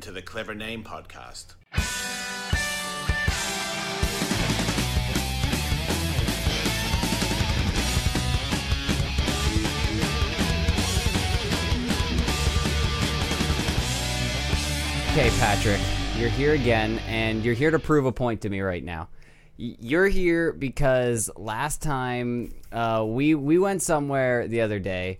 to the Clever Name Podcast. Okay, Patrick, you're here again, and you're here to prove a point to me right now. You're here because last time uh, we we went somewhere the other day,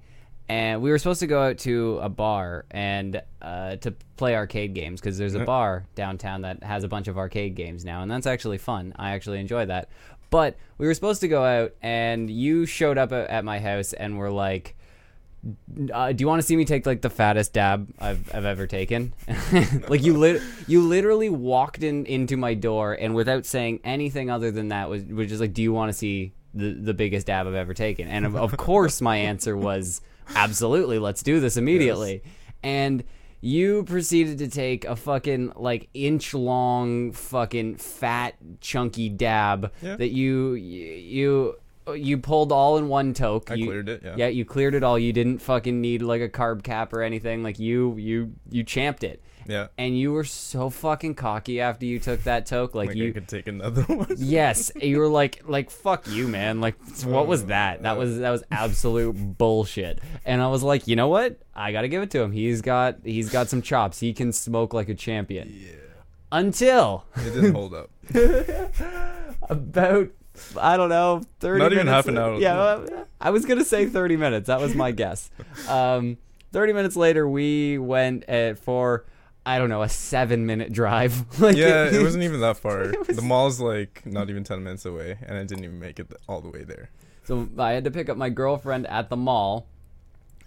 and we were supposed to go out to a bar and uh, to play arcade games because there's a bar downtown that has a bunch of arcade games now, and that's actually fun. I actually enjoy that. But we were supposed to go out, and you showed up at my house and were like uh, do you want to see me take like the fattest dab I've, I've ever taken? like you lit you literally walked in into my door and without saying anything other than that was was just like, do you want to see the the biggest dab I've ever taken? And of, of course, my answer was absolutely. Let's do this immediately. And you proceeded to take a fucking like inch long fucking fat chunky dab Yeah. that you you you pulled all in one toke. I You- cleared it, yeah. Yeah, you cleared it all. You didn't fucking need like a carb cap or anything. Like you you you champed it. Yeah. And you were so fucking cocky after you took that toke. Like, Like you I could take another one. Yes, you were like like fuck you, man. Like what was that? That was that was absolute bullshit. And I was like, "You know what? I got to give it to him. He's got he's got some chops. He can smoke like a champion." Yeah. Until It didn't hold up. about I don't know, 30 Not even minutes- half an hour. Yeah, I was going to say 30 minutes. That was my guess. Um 30 minutes later we went at for I don't know, a 7-minute drive. like Yeah, it wasn't even that far. The mall's like not even ten minutes away, and I didn't even make it all the way there. So I had to pick up my girlfriend at the mall,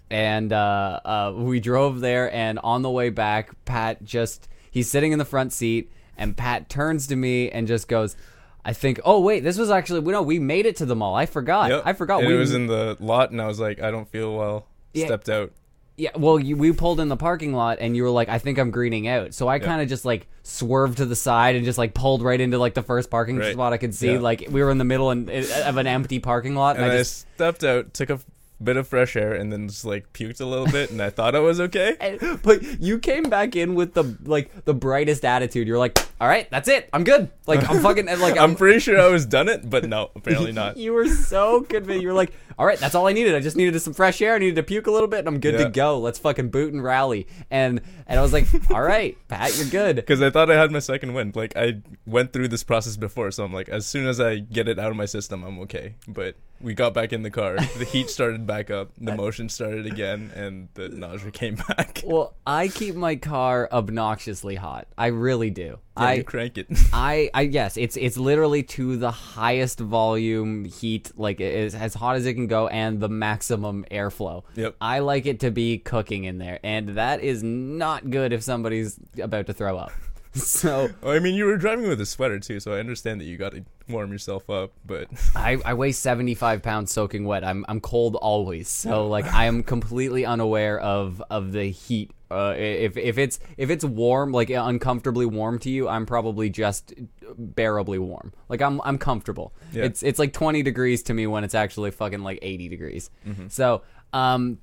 and uh, uh, we drove there. And on the way back, Pat just he's sitting in the front seat, and Pat turns to me and just goes, "I think. Oh wait, this was actually we no, we made it to the mall. I forgot. Yep. I forgot. And we it was in the lot, and I was like, I don't feel well. Yeah. Stepped out. Yeah, well, you, we pulled in the parking lot, and you were like, "I think I'm greening out." So I kind of just like swerved to the side and just like pulled right into like the first parking Right. spot I could see. Yeah. Like we were in the middle and, uh, of an empty parking lot, and, And I I, just stepped out, took a bit of fresh air, and then just like puked a little bit, and I thought I was okay. And- but you came back in with the like the brightest attitude. You're like, all right, that's it. I'm good. Like I'm fucking and, like I'm I'm. pretty sure I was done it, but no, apparently not. You were so convinced. You were like, all right, that's all I needed. I just needed some fresh air. I needed to puke a little bit, and I'm good to go. Let's fucking boot and rally. And and I was like, all right, Pat, you're good. Because I thought I had my second wind. Like I went through this process before, so I'm like, as soon as I get it out of my system, I'm okay. But we got back in the car. The heat started back up. The motion started again, and the nausea came back. Well, I keep my car obnoxiously hot. I really do. Yeah, I you crank it. I, I yes, it's it's literally to the highest volume heat, like it is as hot as it can go, and the maximum airflow. Yep. I like it to be cooking in there, and that is not good if somebody's about to throw up. So I mean, you were driving with a sweater too, so I understand that you got to warm yourself up. But I, I weigh seventy five pounds soaking wet. I'm I'm cold always, so like I am completely unaware of of the heat. Uh, if if it's if it's warm, like uncomfortably warm to you, I'm probably just bearably warm. Like I'm I'm comfortable. Yeah. It's it's like 20 degrees to me when it's actually fucking like 80 degrees. So um,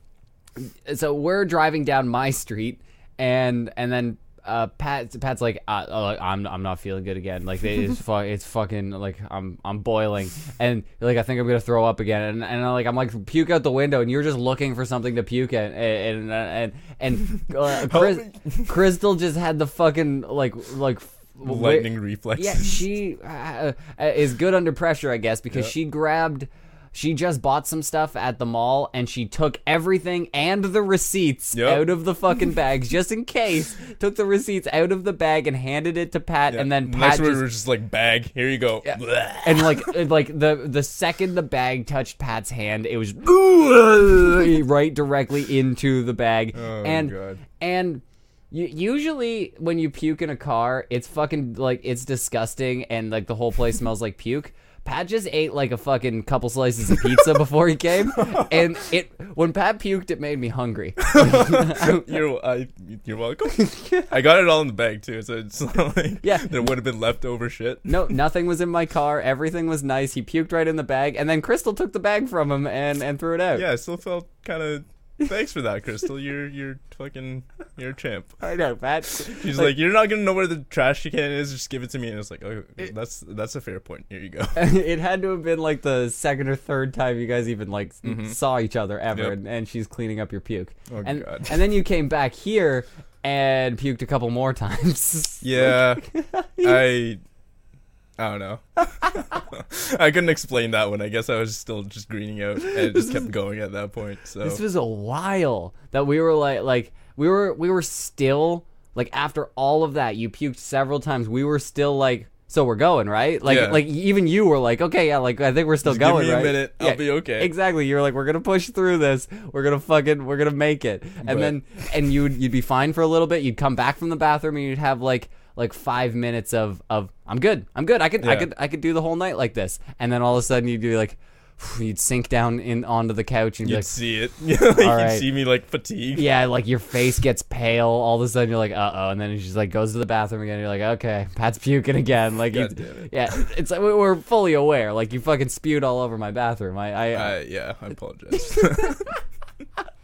so we're driving down my street, and and then uh, Pat Pat's like, uh, uh, I'm I'm not feeling good again. Like it's fu- it's fucking like I'm I'm boiling, and like I think I'm gonna throw up again. And and I'm like I'm like puke out the window, and you're just looking for something to puke at, and and and, and uh, Chris, Crystal just had the fucking like like. lightning reflex. yeah, she uh, uh, is good under pressure, I guess, because Yeah. she grabbed. She just bought some stuff at the mall and she took everything and the receipts Yep. out of the fucking bags just in case. Took the receipts out of the bag and handed it to Pat, Yeah. and then Pat next just, was just like bag. Here you go. Blech. and like uh, like the the second the bag touched Pat's hand, it was right directly into the bag. Oh, and God. and usually when you puke in a car, it's fucking like it's disgusting and like the whole place smells like puke. Pat just ate like a fucking couple slices of pizza before he came, and it when Pat puked, it made me hungry. You're I, you're welcome. I got it all in the bag too, so it's not like Yeah. there would have been leftover shit. No, nothing was in my car. Everything was nice. He puked right in the bag, and then Crystal took the bag from him and and threw it out. Yeah, I still felt kind of Thanks for that, Crystal. You're you're fucking you're a champ. I know, Pat. She's like, you're not gonna know where the trash can is. Just give it to me, and it's like, oh, that's that's a fair point. Here you go. it had to have been like the second or third time you guys even like s- mm-hmm. saw each other ever, Yep. and, and she's cleaning up your puke. Oh, and God. and then you came back here and puked a couple more times. Yeah, I I don't know. I couldn't explain that one. I guess I was still just greening out, and it just kept going at that point. So This was a while that we were like like we were we were still like after all of that you puked several times we were still like so we're going right like Yeah. like even you were like okay yeah like I think we're still Just give going me a minute, I'll be okay. exactly you're like we're gonna push through this we're gonna fucking we're gonna make it and But- then and you'd you'd be fine for a little bit you'd come back from the bathroom and you'd have like like five minutes of of I'm good I'm good I could I could I could do the whole night like this and then all of a sudden you'd be like you'd sink down in onto the couch and you'd like see it. Like, you'd right. see me like fatigued. yeah, like your face gets pale. All of a sudden, you're like, uh oh, and then she's like goes to the bathroom again. You're like, okay, Pat's puking again. Like, God damn it. yeah, it's like we- we're fully aware. Like, you fucking spewed all over my bathroom. I, I, Uh, yeah, I apologize.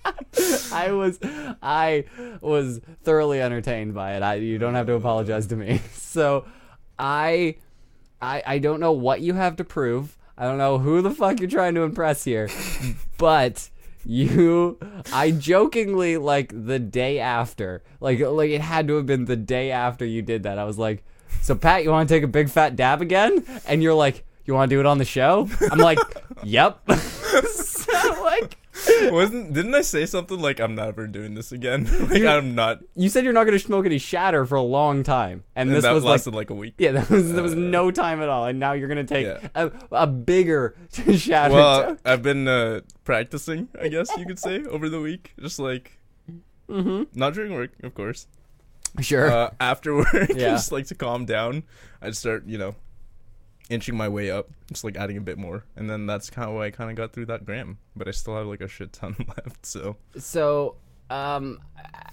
I was, I was thoroughly entertained by it. I, you don't have to apologize to me. So, I, I, I don't know what you have to prove. I don't know who the fuck you're trying to impress here, but you I jokingly like the day after. Like like it had to have been the day after you did that. I was like, "So Pat, you want to take a big fat dab again?" And you're like, "You want to do it on the show?" I'm like, "Yep." Like Wasn't didn't I say something like I'm never doing this again? like I'm not. you said you're not going to smoke any shatter for a long time. And, And this that was like lasted like, a week. yeah, that was there was no time at all, and now you're gonna take Yeah. a, a bigger shatter. Well, I've been uh, practicing, I guess you could say, over the week. Just like, Mm-hmm. not during work, of course. sure. Uh, after work, Yeah. just like to calm down, I'd start, you know, inching my way up, just like adding a bit more, and then that's kind of how I kind of got through that gram. But I still have like a shit ton left, so so, um,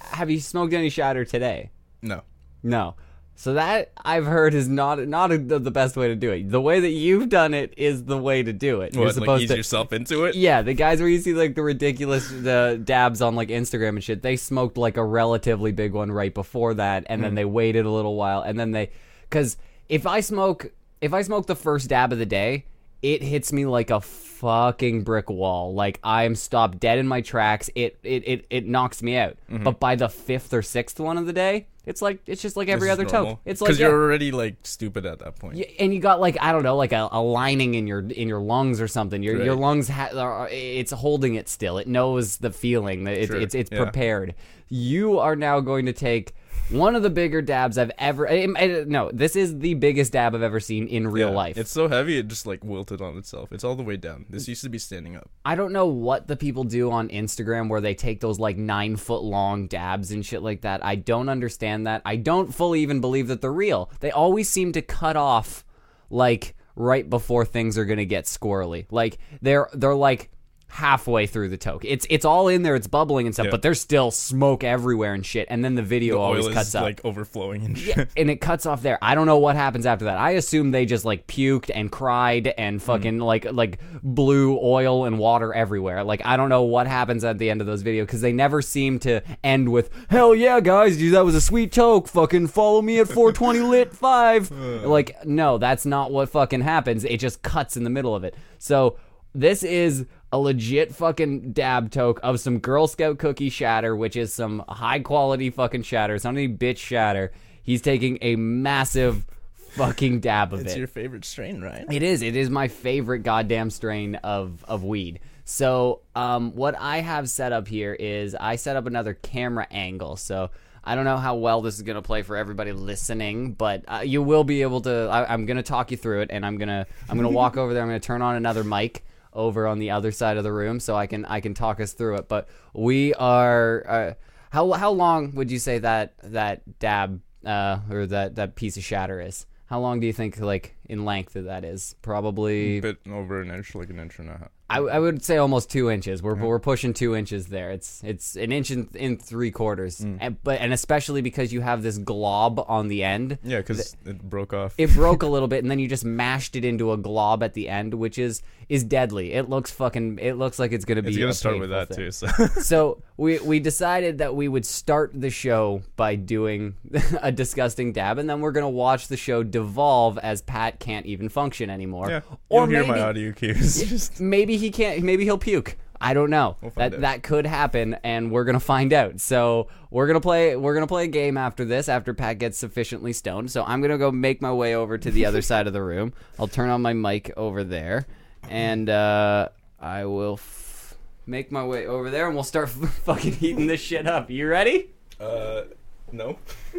have you smoked any shatter today? no. No. So that I've heard is not not a, the best way to do it. The way that you've done it is the way to do it. You're What, like supposed ease to yourself into it? Yeah, the guys where you see like the ridiculous the dabs on like Instagram and shit, they smoked like a relatively big one right before that and Hmm. then they waited a little while and then they cuz if I smoke if I smoke the first dab of the day, it hits me like a fucking brick wall. Like I'm stopped dead in my tracks. It it it, it knocks me out. Mm-hmm. But by the fifth or sixth one of the day, it's like it's just like every other is toke. It's like because yeah. you're already like stupid at that point. Yeah, and you got like I don't know, like a, a lining in your in your lungs or something. Your your lungs ha- are, it's holding it still. It knows the feeling. It, Sure, It's it's yeah. prepared. You are now going to take one of the bigger dabs I've ever. eh, eh, No, this is the biggest dab I've ever seen in real Yeah, life. It's so heavy it just like wilted on itself. It's all the way down. This used to be standing up. I don't know what the people do on Instagram where they take those like nine foot long dabs and shit like that. I don't understand that. I don't fully even believe that they're real. They always seem to cut off like right before things are gonna get squirrely. Like they're they're like halfway through the toke. It's it's all in there, it's bubbling and stuff, Yeah. but there's still smoke everywhere and shit. And then the video The always cuts up. like overflowing and shit. Yeah, and it cuts off there. I don't know what happens after that. I assume they just like puked and cried and Hmm. fucking like like blew oil and water everywhere. Like I don't know what happens at the end of those videos because they never seem to end with "Hell yeah, guys, dude, that was a sweet toke. Fucking follow me at 420 lit five. like no, that's not what fucking happens. It just cuts in the middle of it. So this is a legit fucking dab toke of some Girl Scout cookie shatter, which is some high quality fucking shatter. It's not any bitch shatter. He's taking a massive fucking dab of It's it. It's your favorite strain, right? It is. It is my favorite goddamn strain of of weed. So, um, what I have set up here is I set up another camera angle. So I don't know how well this is gonna play for everybody listening, but uh, you will be able to. I, I'm gonna talk you through it, and I'm gonna I'm gonna walk over there. I'm gonna turn on another mic over on the other side of the room so I can I can talk us through it. But we are. Uh, how how long would you say that that dab uh, or that that piece of shatter is? How long do you think like in length that is. Probably mm, a bit over an inch, like an inch and a half. I, I would say almost two inches. We're, we're pushing two inches there. It's it's an inch in, in three quarters, mm. and, but and especially because you have this glob on the end, Yeah, because it broke off. it broke a little bit, and then you just mashed it into a glob at the end, which is is deadly. It looks fucking. It looks like it's gonna be. it's gonna start with that thing. too. So So we we decided that we would start the show by doing a disgusting dab, and then we're gonna watch the show devolve as Pat can't even function anymore. yeah, or hear maybe my audio cues. Maybe he can't. Maybe he'll puke. I don't know. find that out. that could happen, and we're gonna find out. So we're gonna play. We're gonna play a game after this. After Pat gets sufficiently stoned. So I'm gonna go make my way over to the other side of the room. I'll turn on my mic over there, and uh, I will f- make my way over there, and we'll start fucking heating this shit up. You ready? uh, no,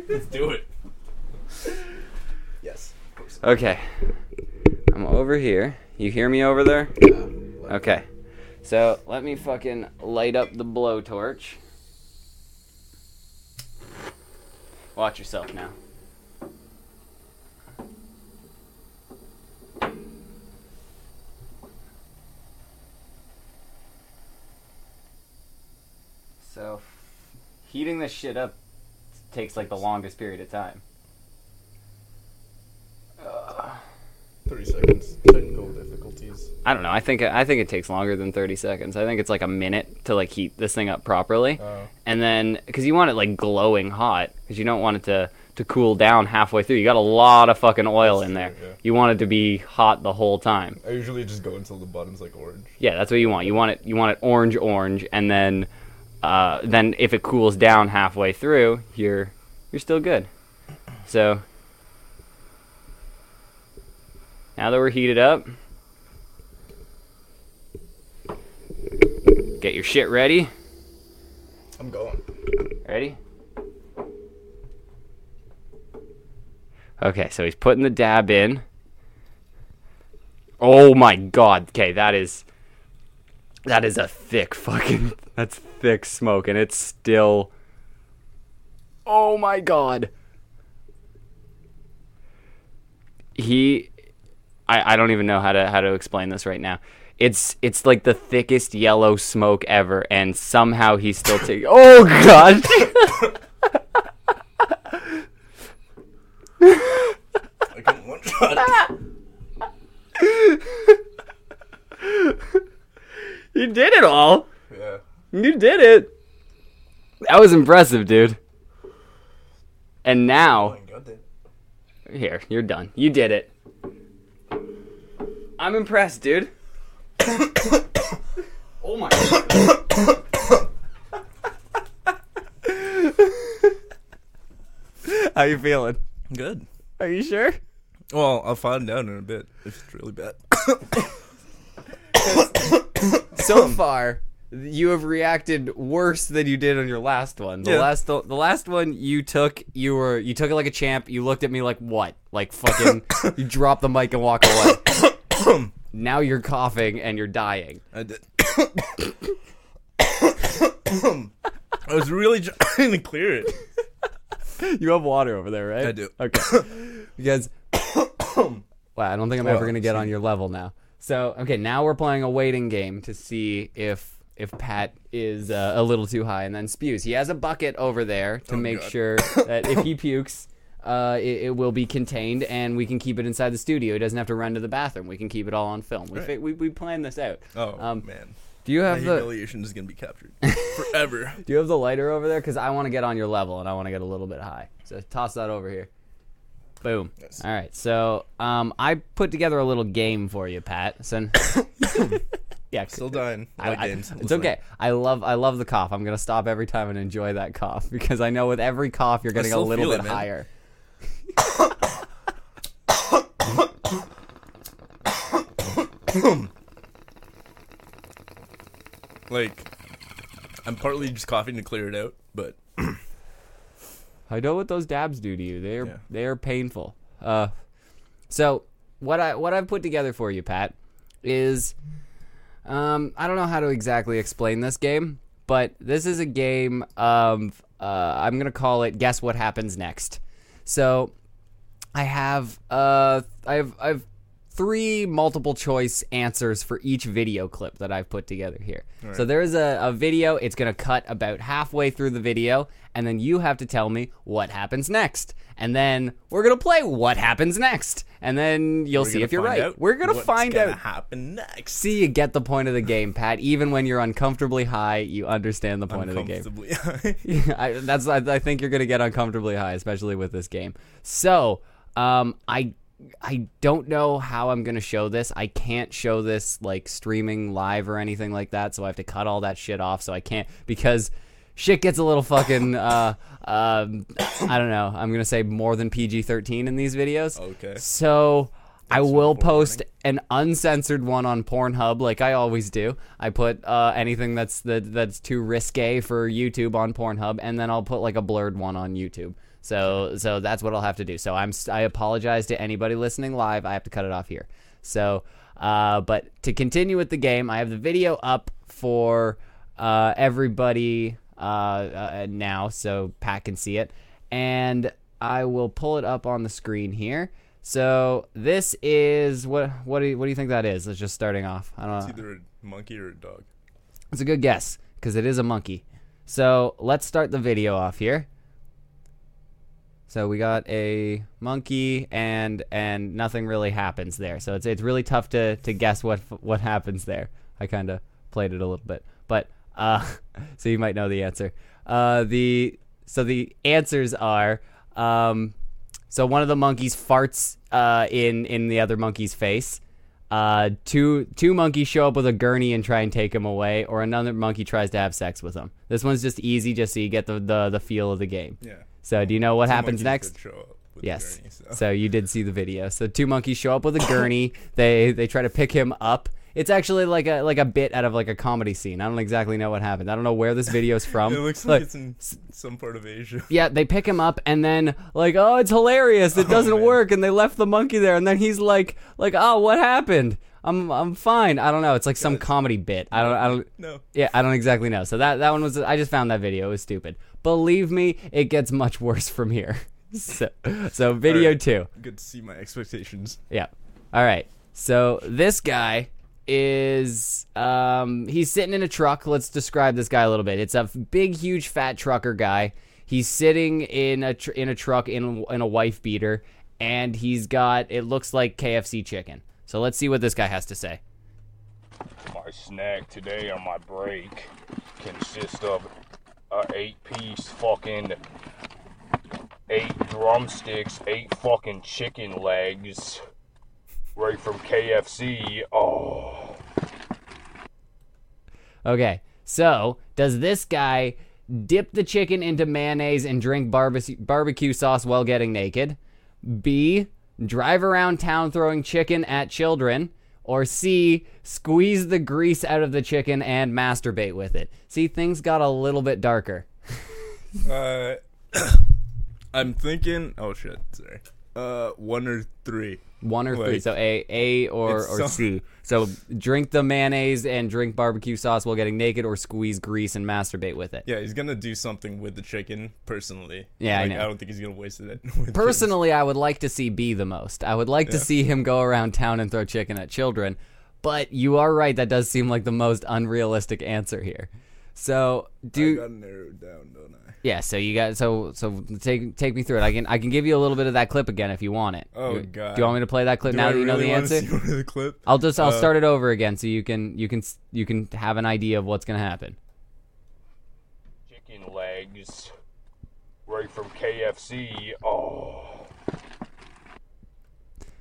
let's do it. Yes. Okay. I'm over here. You hear me over there? Okay. So let me fucking light up the blowtorch. Watch yourself now. So, heating this shit up takes like the longest period of time. Thirty seconds. Technical difficulties. I don't know. I think I think it takes longer than 30 seconds. I think it's like a minute to like heat this thing up properly. Oh. And then cuz you want it like glowing hot cuz you don't want it to to cool down halfway through. You got a lot of fucking oil That's in there. true, yeah. You want it to be hot the whole time. I usually just go until the bottom's like orange. Yeah, that's what you want. You want it you want it orange orange and then uh, then if it cools down halfway through, you're you're still good. So now that we're heated up, get your shit ready. I'm going. Ready? Okay, so he's putting the dab in. Oh my god. Okay, that is that is a thick fucking that's thick smoke and it's still Oh my god. He I, I don't even know how to how to explain this right now. It's it's like the thickest yellow smoke ever, and somehow he's still taking. Oh god! One shot. you did it all. yeah. You did it. That was impressive, dude. And now, here, you're done. You did it. I'm impressed, dude. oh my god. How you feeling? Good. Are you sure? Well, I'll find out in a bit if it's really bad. so far you have reacted worse than you did on your last one. The Yeah. last the, the last one you took you were you took it like a champ. You looked at me like what? Like fucking you dropped the mic and walk away. Now you're coughing and you're dying. I did. I was really trying to clear it. You have water over there, right? I do. Okay. because wow, I don't think I'm ever gonna get see. on your level now. So okay, now we're playing a waiting game to see if if Pat is uh, a little too high and then spews. He has a bucket over there to make God. sure that if he pukes, uh, it, it will be contained and we can keep it inside the studio. He doesn't have to run to the bathroom. We can keep it all on film. We Right. fi- we, we planned this out. Oh Um, man, Do you my have the humiliation is gonna be captured forever. Do you have the lighter over there? Because I want to get on your level and I want to get a little bit high. So toss that over here. Boom. Yes. All right. So um, I put together a little game for you, Pat. So yeah, Still dying. I I- it's Listen. okay. I love I love the cough. I'm gonna stop every time and enjoy that cough because I know with every cough you're getting a little bit it, higher. Like, I'm partly just coughing to clear it out, but I know what those dabs do to you. They're Yeah. they are painful. Uh, so what I what I've put together for you, Pat, is um I don't know how to exactly explain this game, but this is a game of uh I'm gonna call it guess what happens next. So I have uh I have I have three multiple choice answers for each video clip that I've put together here. So there is a, a video, it's gonna cut about halfway through the video, and then you have to tell me what happens next. And then we're gonna play what happens next. And then you'll We're see if you're right. we're gonna what's find gonna out. happen next. See, you get the point of the game, Pat. Even when you're uncomfortably high, you understand the point of the game. Uncomfortably high. Yeah, I, that's I, I think you're gonna get uncomfortably high, especially with this game. So, um, I I don't know how I'm gonna show this. I can't show this like streaming live or anything like that. So I have to cut all that shit off. So I can't because shit gets a little fucking uh um I don't know. I'm gonna say more than PG-13 in these videos. Okay. So. I will post an uncensored one on Pornhub, like I always do. I put uh, anything that's that, that's too risque for YouTube on Pornhub, and then I'll put like a blurred one on YouTube. So so that's what I'll have to do. So I'm I apologize to anybody listening live. I have to cut it off here. So uh, but to continue with the game, I have the video up for uh, everybody uh, uh, now, so Pat can see it, and I will pull it up on the screen here. So this is what what do you, what do you think that is? It's just starting off. I don't know. It's either a monkey or a dog. It's a good guess because it is a monkey. So let's start the video off here. So we got a monkey and and nothing really happens there. So it's it's really tough to to guess what what happens there. I kind of played it a little bit, but uh, so you might know the answer. Uh, the so the answers are um, so one of the monkeys farts uh, in in the other monkey's face. Uh, two two monkeys show up with a gurney and try and take him away, or another monkey tries to have sex with him. This one's just easy, just so you get the the, the feel of the game. Yeah. So do you know what Two happens next? show up with the Yes. gurney, so. So you did see the video. So two monkeys show up with a gurney. they they try to pick him up. It's actually like a like a bit out of like a comedy scene. I don't exactly know what happened. I don't know where this video is from. It looks Look, like it's in s- some part of Asia. yeah, they pick him up and then like, oh, it's hilarious. It oh, doesn't man. work, and they left the monkey there, and then he's like, like, oh, what happened? I'm I'm fine. I don't know. It's like some comedy bit. I don't I don't. No. Yeah, I don't exactly know. So that that one was. I just found that video. It was stupid. Believe me, it gets much worse from here. So so video Alright. two. Good to see my expectations. Yeah. All right. So this guy is um he's sitting in a truck. Let's describe this guy a little bit. It's a big huge fat trucker guy. He's sitting in a tr- in a truck in in a wife beater and he's got it looks like KFC chicken. So let's see what this guy has to say. My snack today on my break consists of a eight piece fucking eight drumsticks, eight fucking chicken legs right from KFC. Oh, Okay. So, does this guy dip the chicken into mayonnaise and drink barbecue barbecue sauce while getting naked? B. Drive around town throwing chicken at children? Or C. Squeeze the grease out of the chicken and masturbate with it? See, things got a little bit darker. Uh, I'm thinking. Oh shit! Sorry. Uh, one or three. One or three. So A, A or, or some- C. So drink the mayonnaise and drink barbecue sauce while getting naked, or squeeze grease and masturbate with it. Yeah, he's gonna do something with the chicken personally. Yeah, I like, know. I don't think he's gonna waste it. Personally, I would like to see B the most. I would like to see him go around town and throw chicken at children. But you are right; that does seem like the most unrealistic answer here. So I gotta narrow it down, don't I? Yeah. So you got so so take take me through it. I can I can give you a little bit of that clip again if you want it. Oh, You- God. Do you want me to play that clip Do now I that you know really the wanna answer? See one of the clip? I'll just I'll Uh, start it over again so you can you can you can have an idea of what's gonna happen. chicken legs right from KFC. Oh.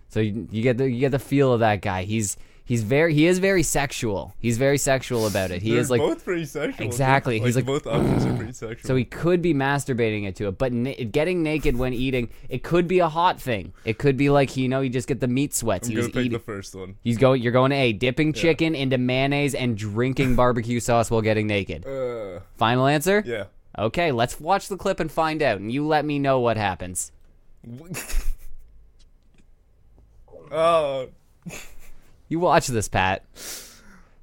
So you, you get the you get the feel of that guy. He's he's very he is very sexual. He's very sexual about it. He They're is like both pretty sexual. Exactly, Like, he's like, both options are pretty sexual. So he could be masturbating it to it, but na- getting naked when eating, it could be a hot thing. It could be like you know, you just get the meat sweats. I'm He was gonna pick eating. the first one. He's going. You're going to A. Dipping chicken into mayonnaise and drinking barbecue sauce while getting naked. Uh, Final answer. yeah. Okay, let's watch the clip and find out, and you let me know what happens. oh, You watch this, Pat.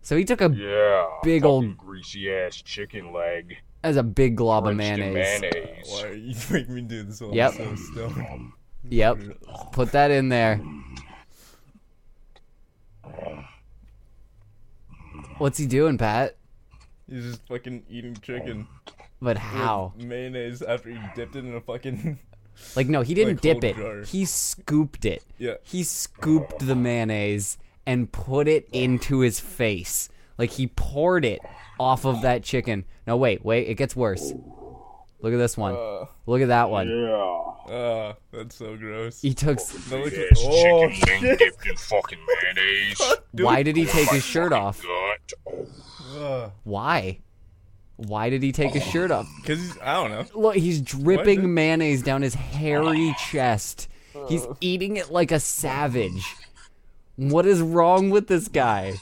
So he took a Yeah. Big old- greasy ass chicken leg. as a big glob of mayonnaise. mayonnaise. why are you making me do this while Yep. So stoned? Yep. Put that in there. What's he doing, Pat? He's just fucking eating chicken. But with how? Mayonnaise after he dipped it in a fucking. Like, no, he didn't Like, dip it. jar. He scooped it. Yeah. He scooped the mayonnaise and put it into his face. Like, he poured it off of that chicken. No, wait, wait, it gets worse. Look at this one. Uh, Look at that one. Yeah. uh, that's so gross. He took. That looks- Yes, oh, chicken wing dipped in fucking mayonnaise. Why did he take his shirt off? Oh, uh, Why? Why did he take his shirt off? Cause I don't know. Look, he's dripping What? mayonnaise down his hairy chest. He's eating it like a savage. What is wrong with this guy?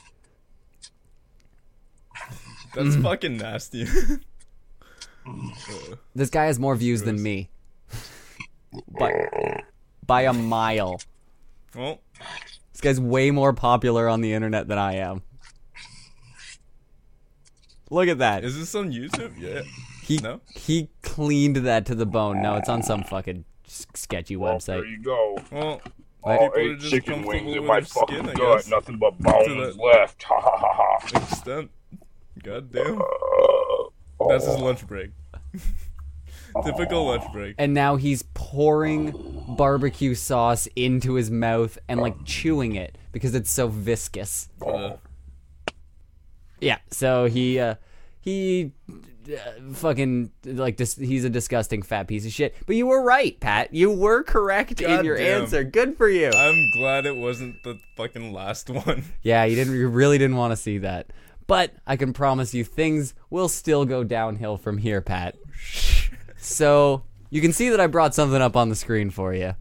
That's Mm. fucking nasty. This guy has more views than me. by, by a mile. well, This guy's way more popular on the internet than I am. Look at that. is this on YouTube? Yeah. He no? he cleaned that to the bone. No, it's on some fucking s- sketchy well, there you go. Well, All people eight chicken wings in my their skin, fucking I gut. Nothing but bones left. Ha ha ha ha. extent. God damn. That's his lunch break. Typical lunch break. And now he's pouring barbecue sauce into his mouth and like chewing it because it's so viscous. Uh, Yeah, so he uh he uh, fucking like dis- he's a disgusting fat piece of shit. But you were right, Pat. You were correct in your damn. answer. Good for you. I'm glad it wasn't the fucking last one. yeah, you didn't you really didn't want to see that. But I can promise you things will still go downhill from here, Pat. So, you can see that I brought something up on the screen for you.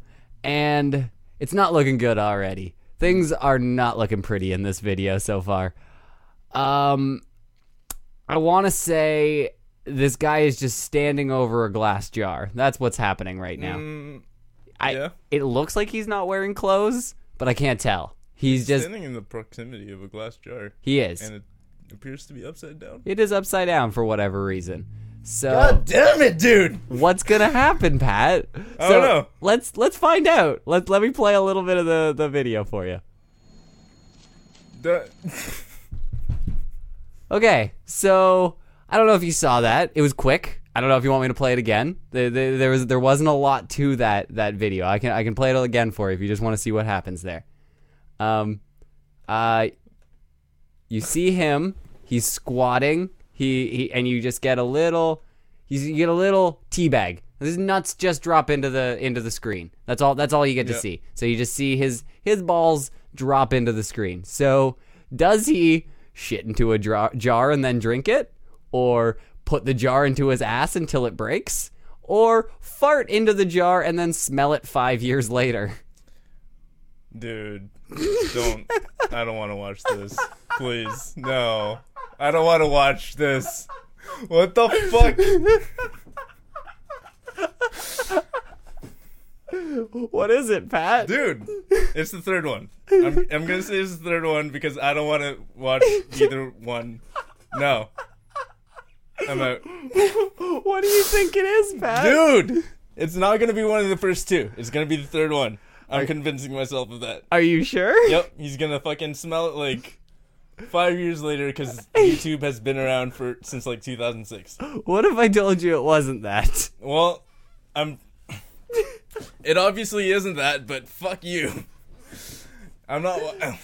And it's not looking good already. Things are not looking pretty in this video so far. Um I want to say this guy is just standing over a glass jar. That's what's happening right now. Mm, I yeah. it looks like he's not wearing clothes, but I can't tell. He's just standing in the proximity of a glass jar, he is. and it appears to be upside down. It is upside down for whatever reason. So damn it, dude! what's gonna happen, Pat? I so don't know. Let's let's find out. Let let me play a little bit of the the video for you. That- Okay, so I don't know if you saw that. It was quick. I don't know if you want me to play it again. There, there, there was there wasn't a lot to that that video. I can I can play it again for you if you just want to see what happens there. Um, uh, you see him. He's squatting. He, he and you just get a little. You you get a little teabag. His nuts just drop into the into the screen. That's all. That's all you get to Yep. see. So you just see his his balls drop into the screen. So does he shit into a jar and then drink it, or put the jar into his ass until it breaks, or fart into the jar and then smell it five years later? Dude, don't. I don't want to watch this. Please, no. I don't want to watch this. What the fuck? What is it, Pat? Dude, it's the third one. I'm, I'm gonna say it's the third one because I don't want to watch either one. No. I'm out. What do you think it is, Pat? Dude! It's not gonna be one of the first two. It's gonna be the third one. I'm convincing myself of that. Are you sure? Yep, he's gonna fucking smell it like five years later because YouTube has been around for since like 2006. What if I told you it wasn't that? Well, I'm. It obviously isn't that, but fuck you. I'm not. Wa-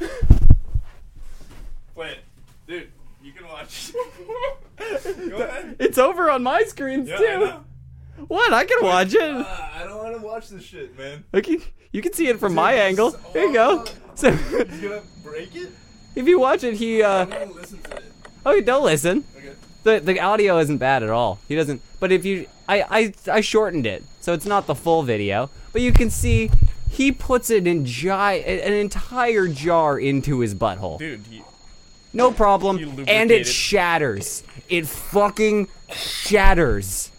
Wait, dude, you can watch. Go ahead. It's over on my screens Yeah, too. I know. What? I can watch it. Ah, I don't want to watch this shit, man. Okay, you can see it from my angle. Here you go. So, He's gonna break it. if you watch it, he uh, I'm gonna listen to it. oh, don't listen. Okay. The the audio isn't bad at all. He doesn't. But if you, I I I shortened it, so it's not the full video. But you can see he puts it in gi- an entire jar into his butthole. Dude, he, No problem. And it shatters. It fucking shatters.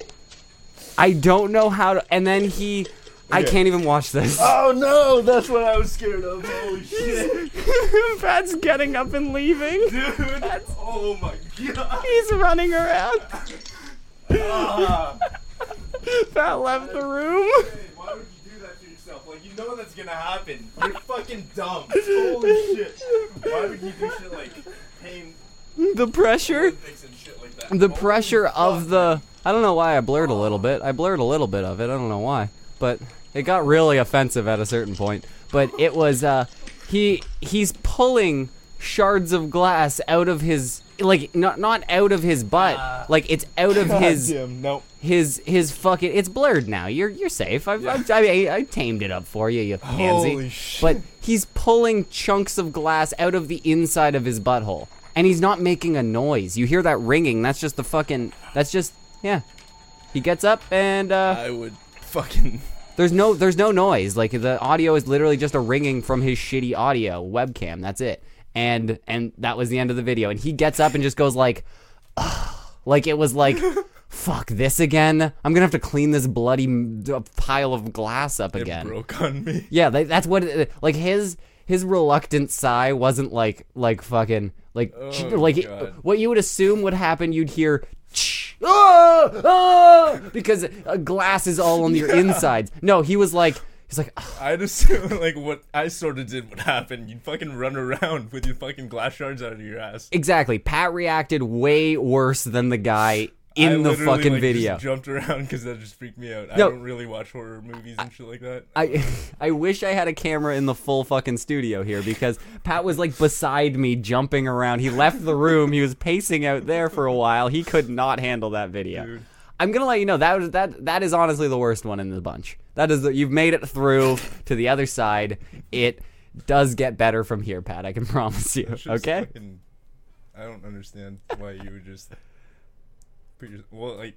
I don't know how to. And then he. I can't even watch this. Oh no, that's what I was scared of. Holy shit. Pat's getting up and leaving. Dude. Oh my god. He's running around. Ah. Pat left the room. Hey, why would you do that gonna happen. You're fucking dumb. Holy shit. Why would you do shit like pain The pressure, Olympics and shit like the Holy pressure of the. I don't know why I blurred a little bit. I blurred a little bit of it. I don't know why, but it got really offensive at a certain point. But it was uh, he he's pulling shards of glass out of his like not not out of his butt, like it's out of his Goddamn, nope. his his fucking it's blurred now. You're you're safe. I've, I've, I, I tamed it up for you you pansy. Holy shit. but he's pulling chunks of glass out of the inside of his butthole. And he's not making a noise. You hear that ringing? That's just the fucking that's just yeah. He gets up and uh I would fucking. there's no there's no noise. Like the audio is literally just a ringing from his shitty audio webcam. That's it and and that was the end of the video. And he gets up and just goes like like it was like fuck this again? I'm gonna have to clean this bloody m- pile of glass up It again. broke on me. yeah they, that's what it, like his his reluctant sigh wasn't like like fucking like ch- Oh, like what you would assume would happen you'd hear ch- ah, ah, because uh, glass is all on your insides. No he was like he's like. I'd assume like what I sort of did would happen. You'd fucking run around with your fucking glass shards out of your ass. exactly pat reacted way worse than the guy I in the fucking like, video Just jumped around because that just freaked me out. I don't really watch horror movies and shit like that. I I wish I had a camera in the full fucking studio here because Pat was like beside me jumping around. He left the room. He was pacing out there for a while. He could not handle that video. Dude. I'm gonna let you know that that that is honestly the worst one in the bunch. That is the, you've made it through to the other side. It does get better from here, Pat. I can promise you. Just Okay. fucking- I don't understand why you would just put your well like.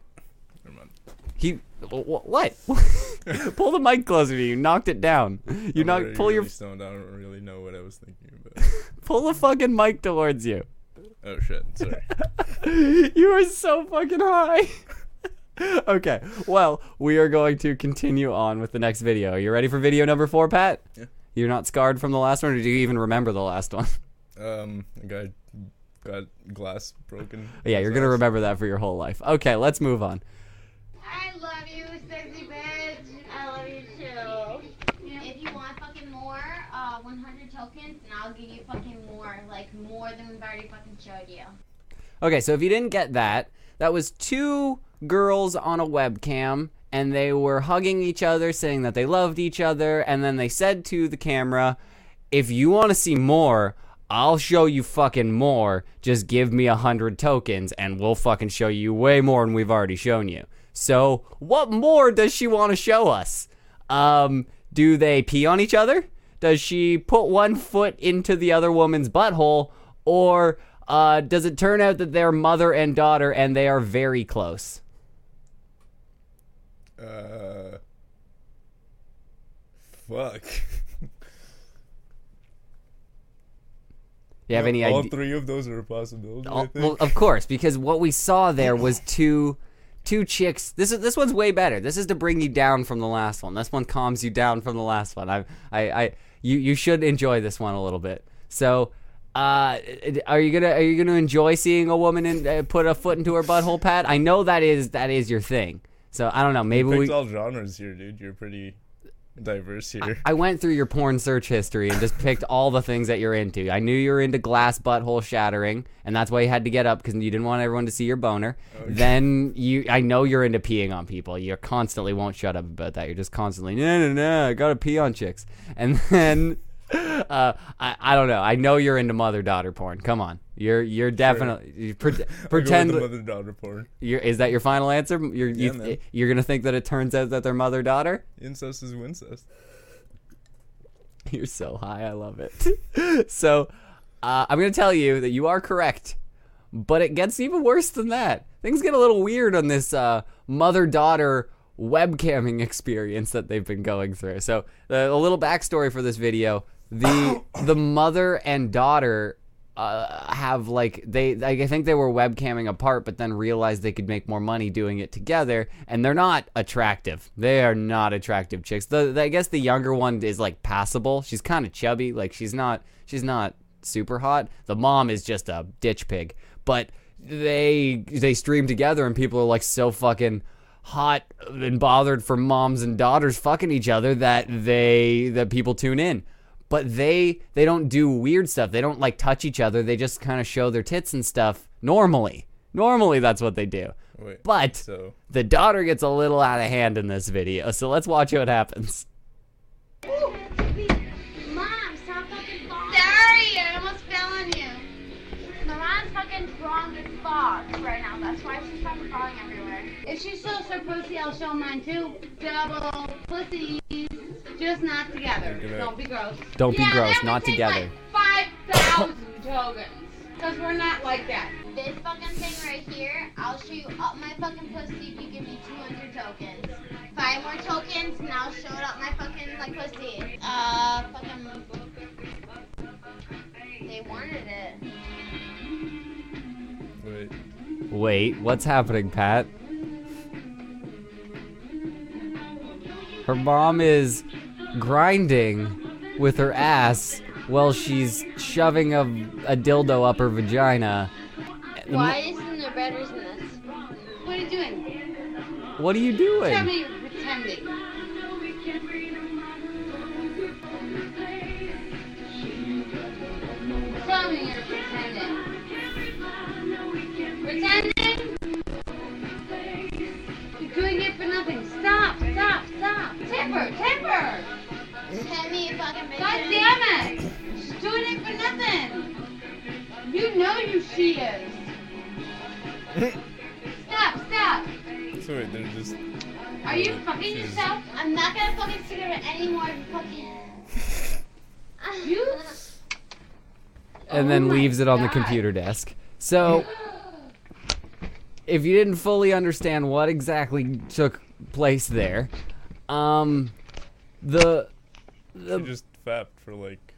Never mind. He wh- wh- what? pull the mic closer to you. You Knocked it down. You I'm knocked. already Pull your really stoned. I don't really know what I was thinking, but pull the fucking mic towards you. oh shit, sorry. you are so fucking high. okay, well, we are going to continue on with the next video. Are you ready for video number four, Pat? Yeah. You're not scarred from the last one, or do you even remember the last one? Um, a guy got glass broken. yeah, you're gonna remember that for your whole life. Okay, let's move on. I love you, sexy bitch. I love you too. If you want fucking more, uh, 100 tokens, and I'll give you fucking more, like more than we've already fucking showed you. Okay, so if you didn't get that, that was two girls on a webcam and they were hugging each other, saying that they loved each other, and then they said to the camera, if you want to see more, I'll show you fucking more. Just give me a hundred tokens and we'll fucking show you way more than we've already shown you. So, what more does she want to show us? Um, do they pee on each other? Does she put one foot into the other woman's butthole? Or uh, does it turn out that they're mother and daughter and they are very close? Uh, fuck. You have any All idea? three of those are a possibility. I All- think. well, of course, because what we saw there was two two chicks. This is this one's way better. This is to bring you down from the last one. This one calms you down from the last one. I I, I you you should enjoy this one a little bit. So. Uh, are you gonna are you gonna enjoy seeing a woman in, uh, put a foot into her butthole, Pat? I know that is that is your thing. So I don't know. Maybe we all genres here, dude. You're pretty diverse here. I went through your porn search history and just picked all the things that you're into. I knew you were into glass butthole shattering, and that's why you had to get up because you didn't want everyone to see your boner. Then you, I know you're into peeing on people. You constantly won't shut up about that. You're just constantly, no, no, no, I gotta pee on chicks. And then, uh, I, I don't know. I know you're into mother daughter porn. Come on, you're you're definitely you pre- pretend. mother daughter porn. You're, is that your final answer? You're you, Yeah, man. you're gonna think that it turns out that they're mother daughter. Incest is incest. You're so high. I love it. so, uh, I'm going to tell you that you are correct, but it gets even worse than that. Things get a little weird on this uh, mother daughter webcamming experience that they've been going through. So, uh, a little backstory for this video the the mother and daughter uh, have like they like, I think they were webcamming apart, but then realized they could make more money doing it together, and they're not attractive. They are not attractive chicks. The, the I guess the younger one is like passable. She's kind of chubby, like she's not she's not super hot. The mom is just a ditch pig, but they they stream together, and people are like so fucking hot and bothered for moms and daughters fucking each other that they that people tune in. But they they don't do weird stuff. They don't like touch each other. They just kind of show their tits and stuff normally. Normally that's what they do. Wait, But so the daughter gets a little out of hand in this video. So let's watch what happens. Strong right now. That's why she's fucking falling everywhere. If she shows her pussy, I'll show mine too. Double pussies, just not together. Don't be gross. Don't be gross, not together. Like Five thousand tokens. Cause we're not like that. This fucking thing right here, I'll show you up my fucking pussy if you give me 200 tokens. Five more tokens, and I'll show it up my fucking like pussy. Uh, fucking. They wanted it. Wait. What's happening, Pat? Her mom is grinding with her ass while she's shoving a, a dildo up her vagina. Why isn't there better than this? What are you doing? What are you doing? pretending. It on the computer desk. So, if you didn't fully understand what exactly took place there, um, the she just fapped for like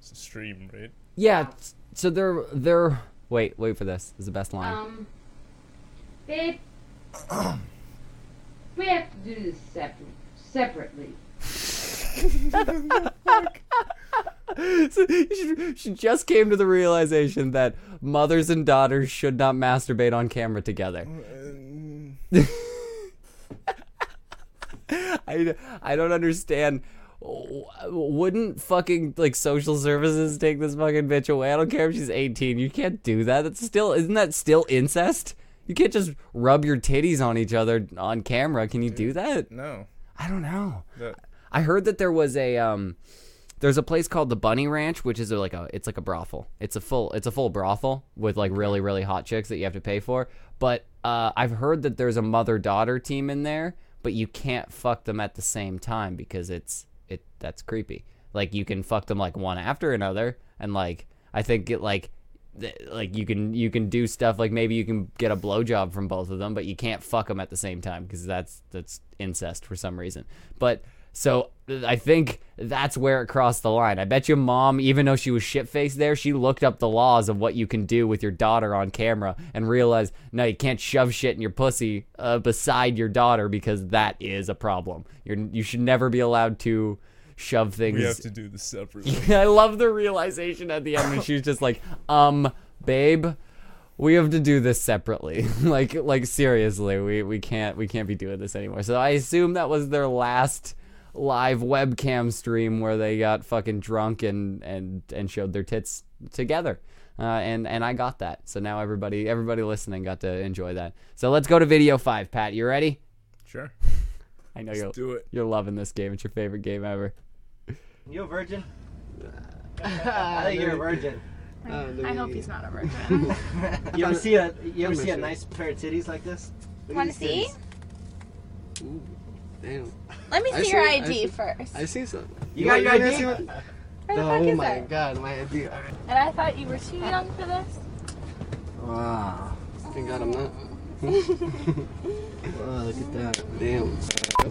it's a stream, right? yeah, so they're they're wait wait for this. This is the best line. Um, babe, we have to do this separ- separately. So she, she just came to the realization that mothers and daughters should not masturbate on camera together. I, I don't understand. Wouldn't fucking like social services take this fucking bitch away? I don't care if she's 18. You can't do that. That's still isn't that still incest? You can't just rub your titties on each other on camera. Can you do that? No. I don't know. That I heard that there was a um there's a place called the Bunny Ranch, which is like a it's like a brothel. It's a full it's a full brothel with like really really hot chicks that you have to pay for. But uh, I've heard that there's a mother daughter team in there, but you can't fuck them at the same time because it's it that's creepy. Like you can fuck them like one after another, and like I think it like like you can you can do stuff like maybe you can get a blowjob from both of them, but you can't fuck them at the same time because that's that's incest for some reason. But so I think that's where it crossed the line. I bet your mom, even though she was shit faced there, she looked up the laws of what you can do with your daughter on camera and realized no, you can't shove shit in your pussy uh, beside your daughter because that is a problem. You're you should never be allowed to shove things. we have to do this separately. I love the realization at the end when she's just like, um, babe, we have to do this separately. like, like seriously, we, we can't we can't be doing this anymore. So I assume that was their last live webcam stream where they got fucking drunk and and and showed their tits together. Uh, and and I got that. So now everybody everybody listening got to enjoy that. So let's go to video five. Pat, you ready? Sure. I know you're do it. you're loving this game. It's your favorite game ever. You a virgin? I think you're a virgin. I hope he's not a virgin. You ever see a you ever see a nice pair of titties like this? Want to see? titties. Damn. Let me I see your see- I ID see- first. I see some. You got your wanna ID? see what- Where the fuck Oh is my that? god, my ID. Alright. And I thought you were too young for this. Wow. Thank god I'm not. Oh, look at that. Damn.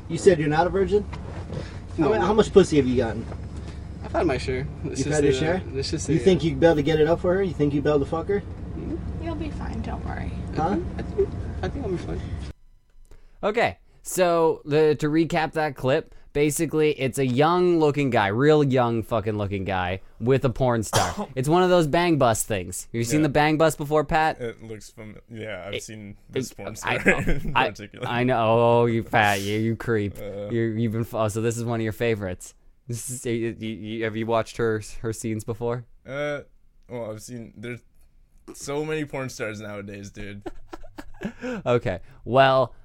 You said you're not a virgin? How, No. mu- how much pussy have you gotten? I've had my share. Let's You've had your share? that. Let's just say You think you'd be able to get it up for her? You think you'd be able to fuck her? You'll be fine. Don't worry. Huh? I think, I think I'll be fine. Okay, so the, to recap that clip, Basically, it's a young looking guy, real young fucking looking guy with a porn star. it's one of those bang bus things. Have you seen Yeah. the bang bus before, Pat? It looks from yeah. I've It- seen this porn I, star in I, particular. I know. Oh, you Pat, you, you creep. Uh. you you've been. Oh, so this is one of your favorites. This is, you, you, have you watched her her scenes before? Uh, well, I've seen there's so many porn stars nowadays, dude. Okay. Well,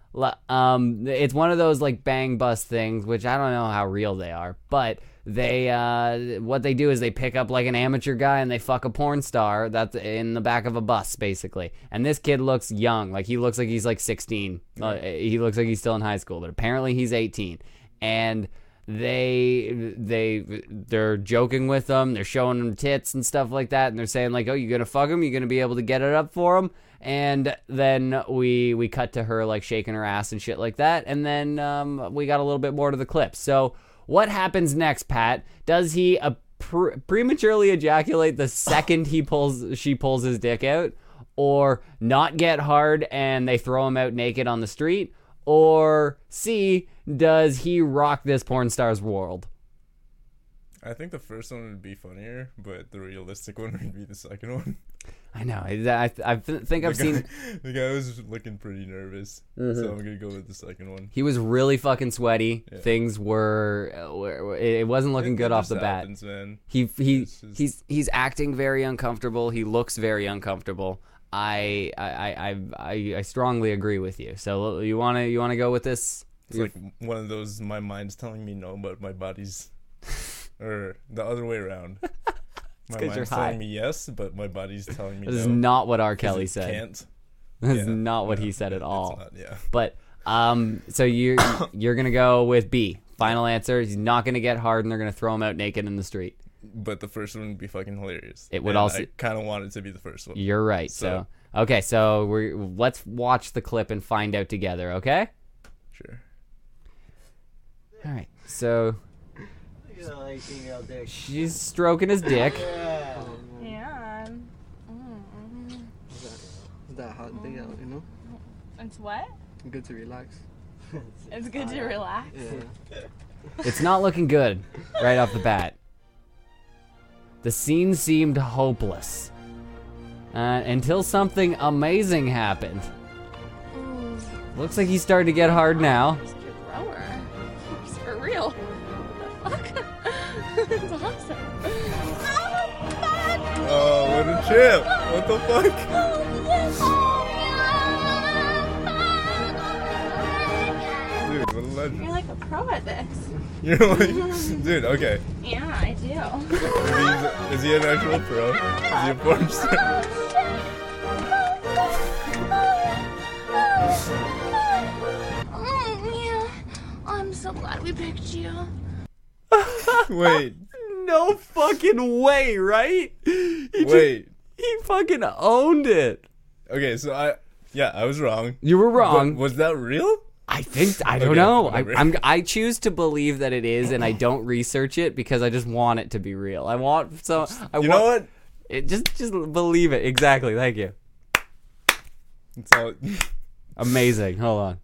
um, it's one of those like bang bus things, which I don't know how real they are, but they uh, what they do is they pick up like an amateur guy and they fuck a porn star that's in the back of a bus, basically. And this kid looks young, like he looks like he's like 16. Uh, he looks like he's still in high school, but apparently he's 18. And they they they're joking with them they're showing them tits and stuff like that and they're saying like oh you're gonna fuck him You're gonna be able to get it up for him and then we we cut to her like shaking her ass and shit like that. And then um, we got a little bit more to the clip. So what happens next pat? Does he uh, pre- prematurely ejaculate the second he pulls she pulls his dick out? Or not get hard and they throw him out naked on the street? Or C, does he rock this porn star's world? I think the first one would be funnier, but the realistic one would be the second one. I know. I, I, I think I've the guy, seen. the guy was looking pretty nervous, so I'm gonna go with the second one. He was really fucking sweaty. Yeah. Things were, uh, were. It wasn't looking It- good it off the bat. man. He he just- he's he's acting very uncomfortable. He looks very uncomfortable. I I I I, I strongly agree with you. So you wanna you wanna go with this? It's like one of those my mind's telling me no, but my body's, or the other way around. My 'cause you're mind's high. telling me yes, but my body's telling me This is no. not what R. 'cause Kelly it said. Can't. This is Yeah, not what he said at it's all. not, yeah. But um, so you're you're gonna go with B. Final answer. He's not gonna get hard, and they're gonna throw him out naked in the street. But the first one would be fucking hilarious. It would And also- I kind of want it to be the first one. You're right. So, okay, so we're let's watch the clip and find out together. Okay. Sure. All right. So like female dick. she's stroking his dick. Yeah. Yeah. Mm, mhm. Is that hot day out, you know? It's what? Good to relax. It's good to relax. Yeah. It's not looking good right off the bat. The scene seemed hopeless uh, until something amazing happened. Ooh, Looks like he's starting to get hard now. he's a grower. It's awesome. Oh, what a trip! What the fuck? Dude, what a legend. You're like a pro at this. You're like, dude, okay. Yeah, I do. Is he, is he an actual pro? Is he a porn star? Oh, yeah. I'm so glad we picked you. Wait, No fucking way, right? He just- wait. he fucking owned it. Okay, so I, yeah, I was wrong. You were But wrong. was that real? I think I don't Okay, know. I, whatever. I'm I choose to believe that it is, and I don't research it because I just want it to be real. I want so. I You want, know what? It, just just believe it. Exactly. Thank you. It's all. Amazing. Hold on.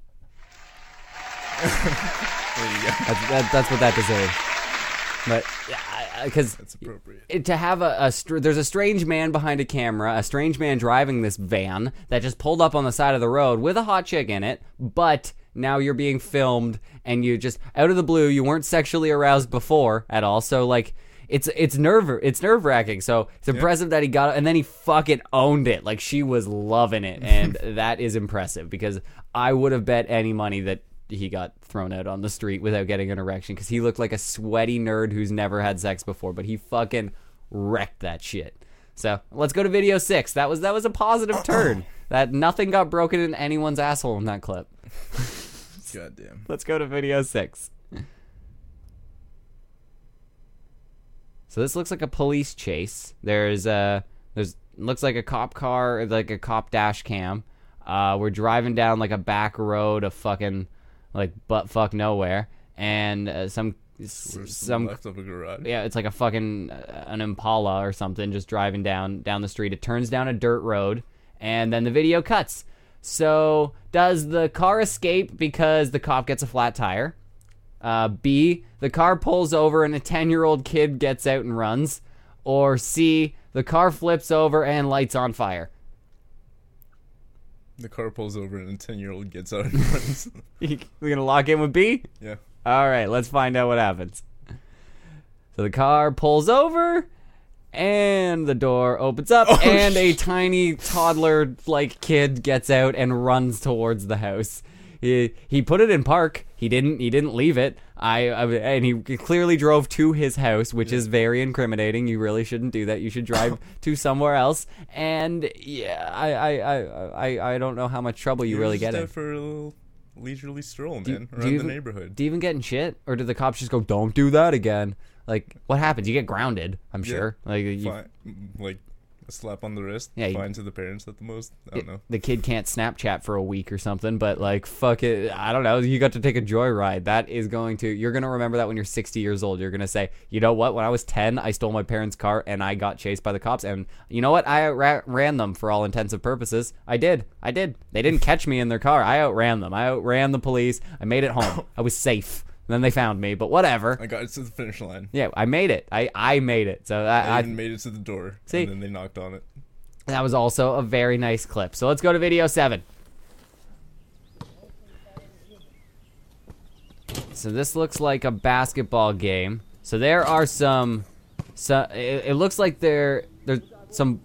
you go. That's that, that's what that deserves. But uh, yeah, because That's appropriate. it- to have a, a str- there's a strange man behind a camera, a strange man driving this van that just pulled up on the side of the road with a hot chick in it, but now you're being filmed and you just out of the blue you weren't sexually aroused before at all, so like it's it's nerve it's nerve wracking. So it's impressive that he got it, and then he fucking owned it. Like she was loving it, and that is impressive because I would have bet any money that he got thrown out on the street without getting an erection because he looked like a sweaty nerd who's never had sex before, but he fucking wrecked that shit. So let's go to video six. That was that was a positive turn. That nothing got broken in anyone's asshole in that clip. Goddamn. Let's go to video six. So this looks like a police chase. There's a there's looks like a cop car, like a cop dash cam. Uh, we're driving down like a back road of fucking like butt fuck nowhere, and uh, some s- some left of a garage. yeah, it's like a fucking uh, an Impala or something just driving down down the street. It turns down a dirt road, and then the video cuts. So does the car escape because the cop gets a flat tire? Uh, B, the car pulls over and a 10 year old kid gets out and runs. Or C, the car flips over and lights on fire. The car pulls over and a ten year old gets out and runs. We're gonna lock in with B? yeah. All right, let's find out what happens. So the car pulls over and the door opens up oh, and a tiny toddler like kid gets out and runs towards the house. He, he put it in park. He didn't he didn't leave it. I, I and he clearly drove to his house, which is very incriminating. You really shouldn't do that. You should drive to somewhere else. And yeah, I I, I, I, I don't know how much trouble you You're really get out for a little leisurely stroll, Do- man, do around you the even- neighborhood. Do you even get in shit, or do the cops just go, "Don't do that again"? Like, what happens? You get grounded. I'm Yeah. sure. Like, you, mm, like a slap on the wrist. Yeah, fine to the parents at the most. I don't know. the kid can't Snapchat for a week or something. But like, fuck it. I don't know. You got to take a joyride. That is going to. You're gonna remember that when you're 60 years old. You're gonna say, you know what? When I was 10, I stole my parents' car and I got chased by the cops. And you know what? I ran them for all intensive purposes. I did. I did. They didn't catch me in their car. I outran them. I outran the police. I made it home. I was safe. Then they found me. But whatever. I got it to the finish line. Yeah, I made it. I, I made it. So I, I, even made it to the door. See? and then they knocked on it. that was also a very nice clip. So let's go to video seven. So this looks like a basketball game. So there are some, so it, it looks like there there's some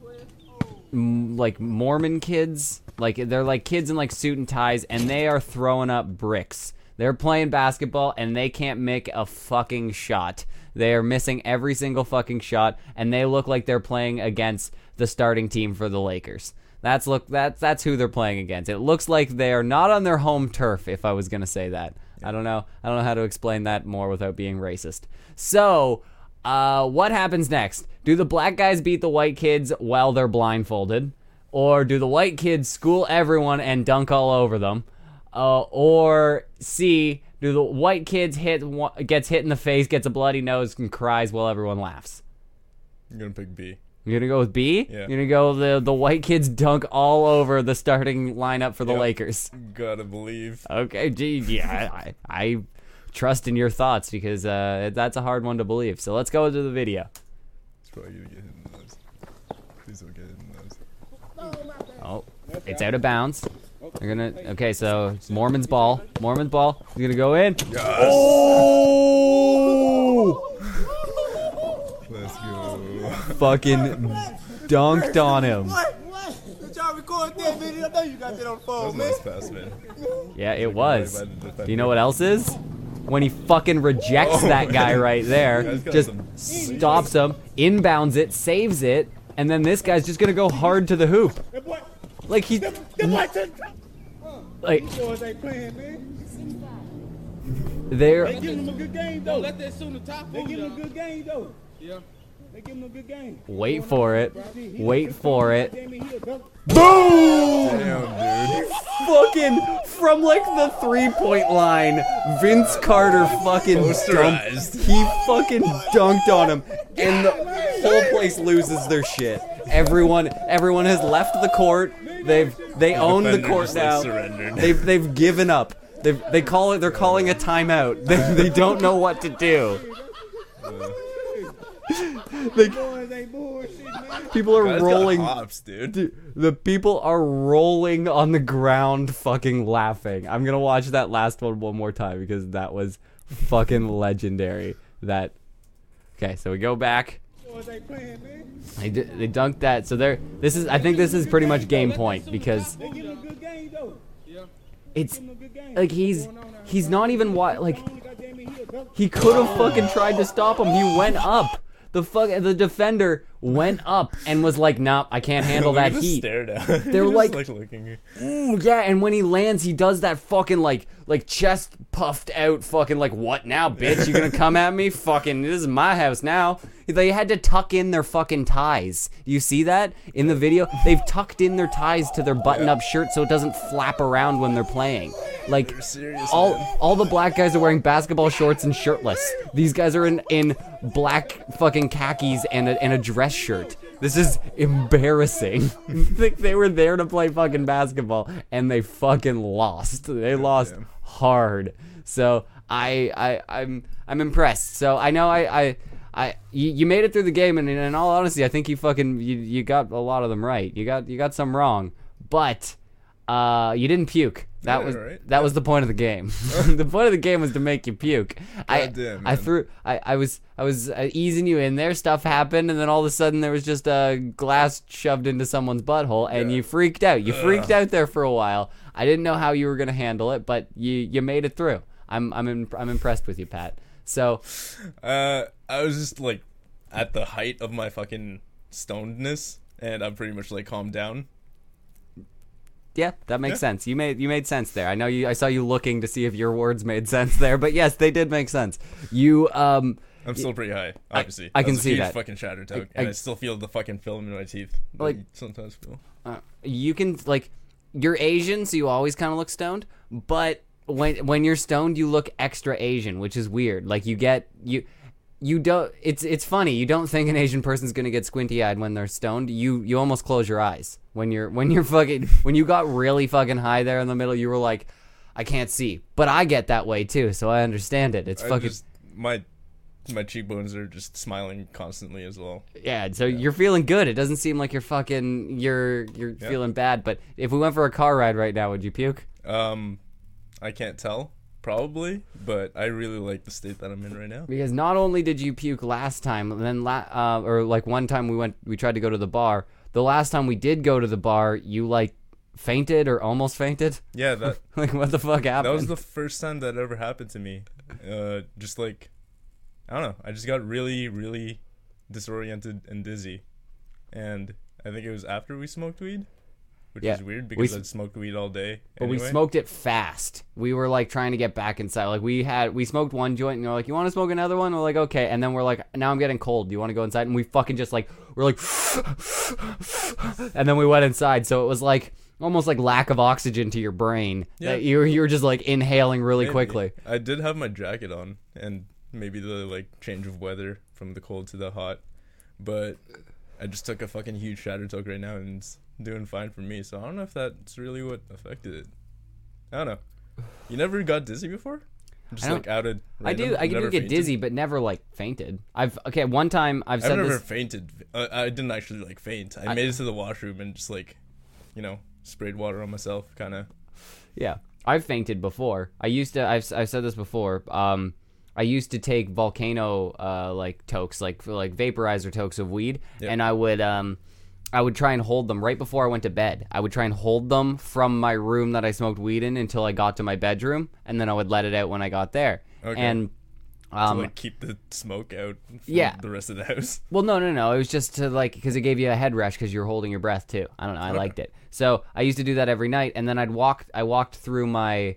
like Mormon kids, like they're like kids in like suit and ties, and they are throwing up bricks. They're playing basketball and they can't make a fucking shot. They are missing every single fucking shot, and they look like they're playing against the starting team for the Lakers. That's look that's that's who they're playing against. It looks like they are not on their home turf. If I was gonna say that, I don't know. I don't know how to explain that more without being racist. So, uh, what happens next? Do the black guys beat the white kids while they're blindfolded, or do the white kids school everyone and dunk all over them? Uh, or C, do the white kids hit gets hit in the face, gets a bloody nose, and cries while everyone laughs? I'm gonna pick B. You're gonna go with B. Yeah. You're gonna go the the white kids dunk all over the starting lineup for the Yep. Lakers. Gotta believe. Okay, gee, yeah, I, I trust in your thoughts because uh, that's a hard one to believe. So let's go to the video. It's probably gonna get hit in the nose. Please don't get hit in the nose. Oh, it's out of bounds. They're gonna. Okay, so it's Mormon's ball. Mormon's ball. He's gonna go in. Oh! Let's go. Fucking dunked on him. That was a nice pass, man. Yeah, it was. By the defender. Do you know what else is? When he fucking rejects Oh that guy God. right there, just stops him, inbounds it, saves it, and then this guy's just gonna go hard to the hoop. Like he, like there. Wait for it. Wait for it. Boom! Damn, dude. fucking from like the three point line, Vince Carter fucking dumped. Posterized. He fucking dunked on him, and the whole place loses their shit. Everyone, everyone has left the court. They've they own the defender court just, like, now. surrendered. They've they've given up. They they call it. They're calling a timeout. They they don't know what to do. They- people are Guy's got rolling. hops, dude. Dude, the people are rolling on the ground fucking laughing. I'm gonna watch that last one one more time because that was fucking legendary. That okay, so we go back. They, d- they dunked that. So they're this is I think this is pretty much game point because it's like he's he's not even wa- like he could have fucking tried to stop him. He went up. The fuck the defender went up and was like, "Nah, I can't handle that heat." They're like- like. Ooh, yeah, and when he lands, he does that fucking like like chest puffed out fucking like what now, bitch? You gonna come at me? Fucking this is my house now. They had to tuck in their fucking ties. You see that in the video? They've tucked in their ties to their button-up shirt so it doesn't flap around when they're playing. Like serious, all man. all the black guys are wearing basketball shorts and shirtless. These guys are in in black fucking khakis and a, and a dress shirt. This is embarrassing. they, they were there to play fucking basketball and they fucking lost. They lost damn. Hard. So I, I I'm I'm impressed. So I know I I. I, you, you made it through the game, and in all honesty, I think you fucking you, you got a lot of them right. You got you got some wrong, but uh, you didn't puke. That Yeah, was right. that was the point of the game. the point of the game was to make you puke. I Goddamn, I threw I, I was I was uh, easing you in there. Stuff happened, and then all of a sudden there was just a glass shoved into someone's butthole, and Yeah. you freaked out. You freaked out there for a while. I didn't know how you were gonna handle it, but you you made it through. I'm I'm im- I'm impressed with you, Pat. So Uh, I was just like at the height of my fucking stonedness, and I'm pretty much like calmed down. yeah, that makes Yeah. sense. You made you made sense there. I know you. I saw you looking to see if your words made sense there, but yes, they did make sense. You um. I'm still pretty high, obviously. I That can see that. fucking shatter toke, I- and I- I still feel the fucking film in my teeth. Like- sometimes feel. uh, you can like you're Asian, so you always kind of look stoned. But when when you're stoned, you look extra Asian, which is weird. Like you get you you don't. It's it's funny. You don't think an Asian person's gonna get squinty eyed when they're stoned. You you almost close your eyes when you're when you're fucking when you got really fucking high there in the middle. You were like, I can't see, but I get that way too, so I understand it. It's I fucking just my my cheekbones are just smiling constantly as well. Yeah, so you're feeling good. It doesn't seem like you're fucking you're you're Yeah. feeling bad. But if we went for a car ride right now, would you puke? Um, I can't tell, probably, but I really like the state that I'm in right now. Because not only did you puke last time, then la- uh, or like one time we went, we tried to go to the bar. The last time we did go to the bar, you like fainted or almost fainted. Yeah, that like what the fuck happened? that was the first time that ever happened to me. Uh, just like I don't know, I just got really, really disoriented and dizzy, and I think it was after we smoked weed, which Yeah, is weird we because s- I'd smoked weed all day. But we smoked it fast. We were like trying to get back inside. Like we had, we smoked one joint, and they're like, "You want to smoke another one?" We're like, "Okay." And then we're like, "Now I'm getting cold. Do you want to go inside?" And we fucking just like, we're like, and then we went inside. So it was like almost like lack of oxygen to your brain. Yeah. That you you were just like inhaling really quickly. I did have my jacket on, and maybe the like change of weather from the cold to the hot, but I just took a fucking huge shatter toke right now, and it's doing fine for me. So I don't know if that's really what affected it. I don't know. You never got dizzy before? Just I don't- like outed. I do. I do get fainted? dizzy, but never like fainted. I've okay. One time I've I've never this. fainted. Uh, I didn't actually like faint. I, I- made it to the washroom and just like, you know, sprayed water on myself, kind of. Yeah, I've fainted before. I used to. I've I've said this before. Um, I used to take volcano uh like tokes, like like vaporizer tokes of weed, Yep. and I would um. I would try and hold them right before I went to bed. I would try and hold them from my room that I smoked weed in until I got to my bedroom, and then I would let it out when I got there. Okay. And um, to like keep the smoke out. From yeah. The rest of the house. well, no, no, no. It was just to like because it gave you a head rush because you're holding your breath too. I don't know. I liked it. So I used to do that every night, and then I'd walk. I walked through my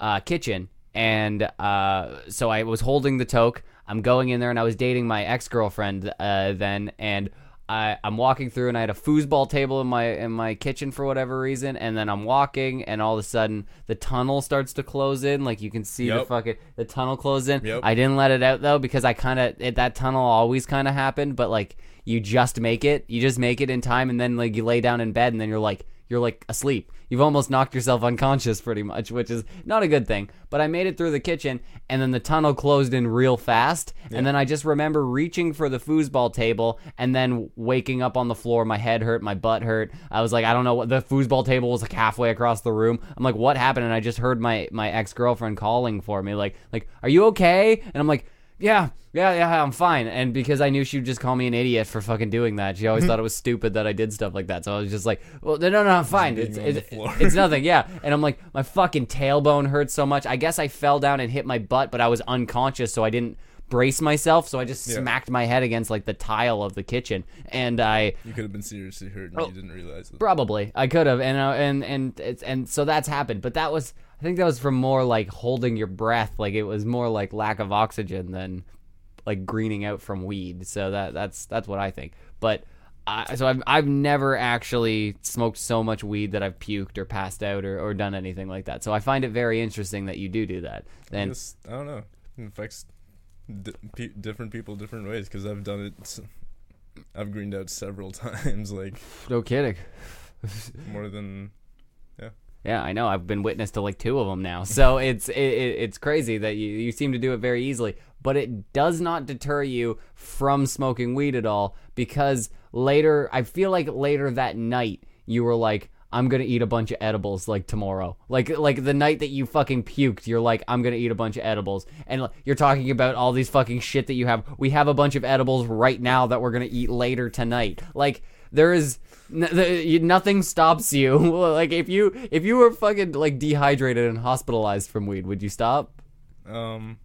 uh, kitchen, and uh, so I was holding the toke. I'm going in there, and I was dating my ex girlfriend uh, then, and. I, I'm walking through and I had a foosball table in my in my kitchen for whatever reason, and then I'm walking and all of a sudden the tunnel starts to close in, like you can see the fucking the tunnel close in. Yep. I didn't let it out though because I kind of that tunnel always kind of happened, but like you just make it, you just make it in time, and then like you lay down in bed, and then you're like you're like asleep. You've almost knocked yourself unconscious pretty much, which is not a good thing. But I made it through the kitchen, and then the tunnel closed in real fast, and then I just remember reaching for the foosball table, and then waking up on the floor. My head hurt, my butt hurt. I was like, I don't know what the foosball table was like halfway across the room. I'm like, what happened? And I just heard my my ex girlfriend calling for me, like like, are you okay? And I'm like yeah, yeah, yeah, I'm fine. And because I knew she would just call me an idiot for fucking doing that, she always thought it was stupid that I did stuff like that. So I was just like, well, no, no, no, I'm fine. It's, it's, it's nothing. Yeah. And I'm like, my fucking tailbone hurts so much. I guess I fell down and hit my butt, but I was unconscious, so I didn't brace myself. So I just Yeah. smacked my head against like the tile of the kitchen, and I You could have been seriously hurt and Oh. you didn't realize it. Probably, I could have, and uh, and and it's and so that's happened. But that was, I think that was from more like holding your breath. Like it was more like lack of oxygen than like greening out from weed. So that that's that's what I think. But I, so I've I've never actually smoked so much weed that I've puked or passed out or, or done anything like that. So I find it very interesting that you do do that. I And I don't know. It affects di- pe- different people different ways because I've done it. I've greened out several times, like no kidding. more than. Yeah, I know. I've been witness to like two of them now. So it's it, it, it's crazy that you, you seem to do it very easily, but it does not deter you from smoking weed at all because later I feel like later that night you were like I'm going to eat a bunch of edibles like tomorrow. Like like the night that you fucking puked, you're like I'm going to eat a bunch of edibles. And like, you're talking about all these fucking shit that you have. We have a bunch of edibles right now that we're going to eat later tonight. Like there is n- the, you, nothing stops you. like if you if you were fucking like dehydrated and hospitalized from weed, would you stop? Um,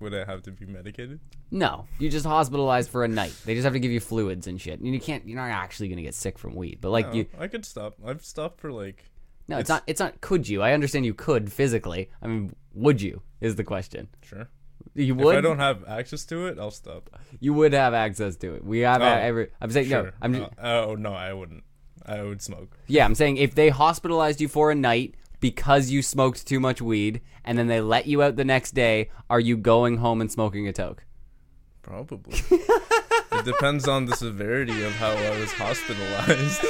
would I have to be medicated? No, you just hospitalized for a night. They just have to give you fluids and shit. And you can't. You're not actually gonna get sick from weed, but like No, you. I could stop. I've stopped for like. No, it's, it's- not. It's not. Could you? I understand you could physically. I mean, would you? Is the question. Sure. You would. If. I don't have access to it, I'll stop. You would have access to it. We have Oh, every. I'm saying no. I'm just, Uh, oh no, I wouldn't. I would smoke. Yeah, I'm saying if they hospitalized you for a night because you smoked too much weed and then they let you out the next day, are you going home and smoking a toke? Probably. it depends on the severity of how I was hospitalized.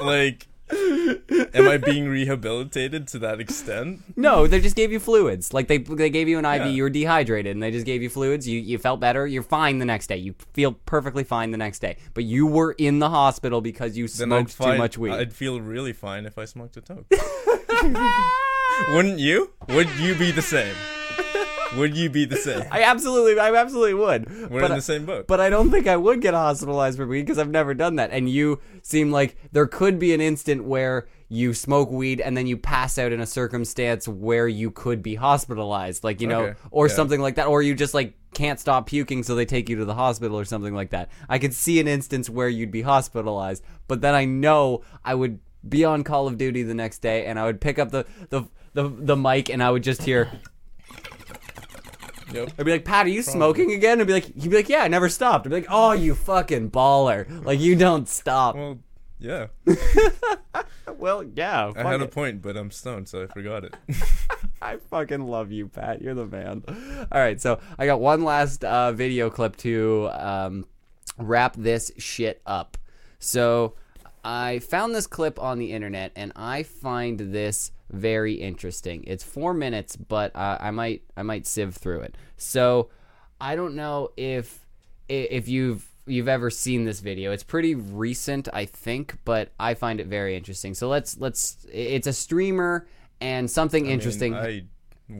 like, am I being rehabilitated to that extent? No, they just gave you fluids. Like they they gave you an IV. Yeah. You were dehydrated, and they just gave you fluids. You you felt better. You're fine the next day. You feel perfectly fine the next day. But you were in the hospital because you Then smoked too much weed. I'd feel really fine if I smoked a toke. Wouldn't you? Would you be the same? Would you be the same? I absolutely, I absolutely would. We're but in the same boat. But I don't think I would get hospitalized for weed because I've never done that. And you seem like there could be an instant where you smoke weed and then you pass out in a circumstance where you could be hospitalized, like you know, Okay, or yeah. something like that, or you just like can't stop puking, so they take you to the hospital or something like that. I could see an instance where you'd be hospitalized, but then I know I would be on Call of Duty the next day and I would pick up the the the, the mic and I would just hear. Yep. I'd be like, Pat, are you smoking again? I'd be like, he'd be like, yeah, I never stopped. I'd be like, oh, you fucking baller. Like, you don't stop. Well, yeah. Well, yeah. I had a point, but I'm stoned, so I forgot it. I fucking love you, Pat. You're the man. All right, so I got one last uh, video clip to um, wrap this shit up. So I found this clip on the internet, and I find this very interesting. It's four minutes, but uh, I might I might sieve through it. So I don't know if if you've you've ever seen this video. It's pretty recent, I think, but I find it very interesting. So let's let's. It's a streamer and something I mean, interesting. I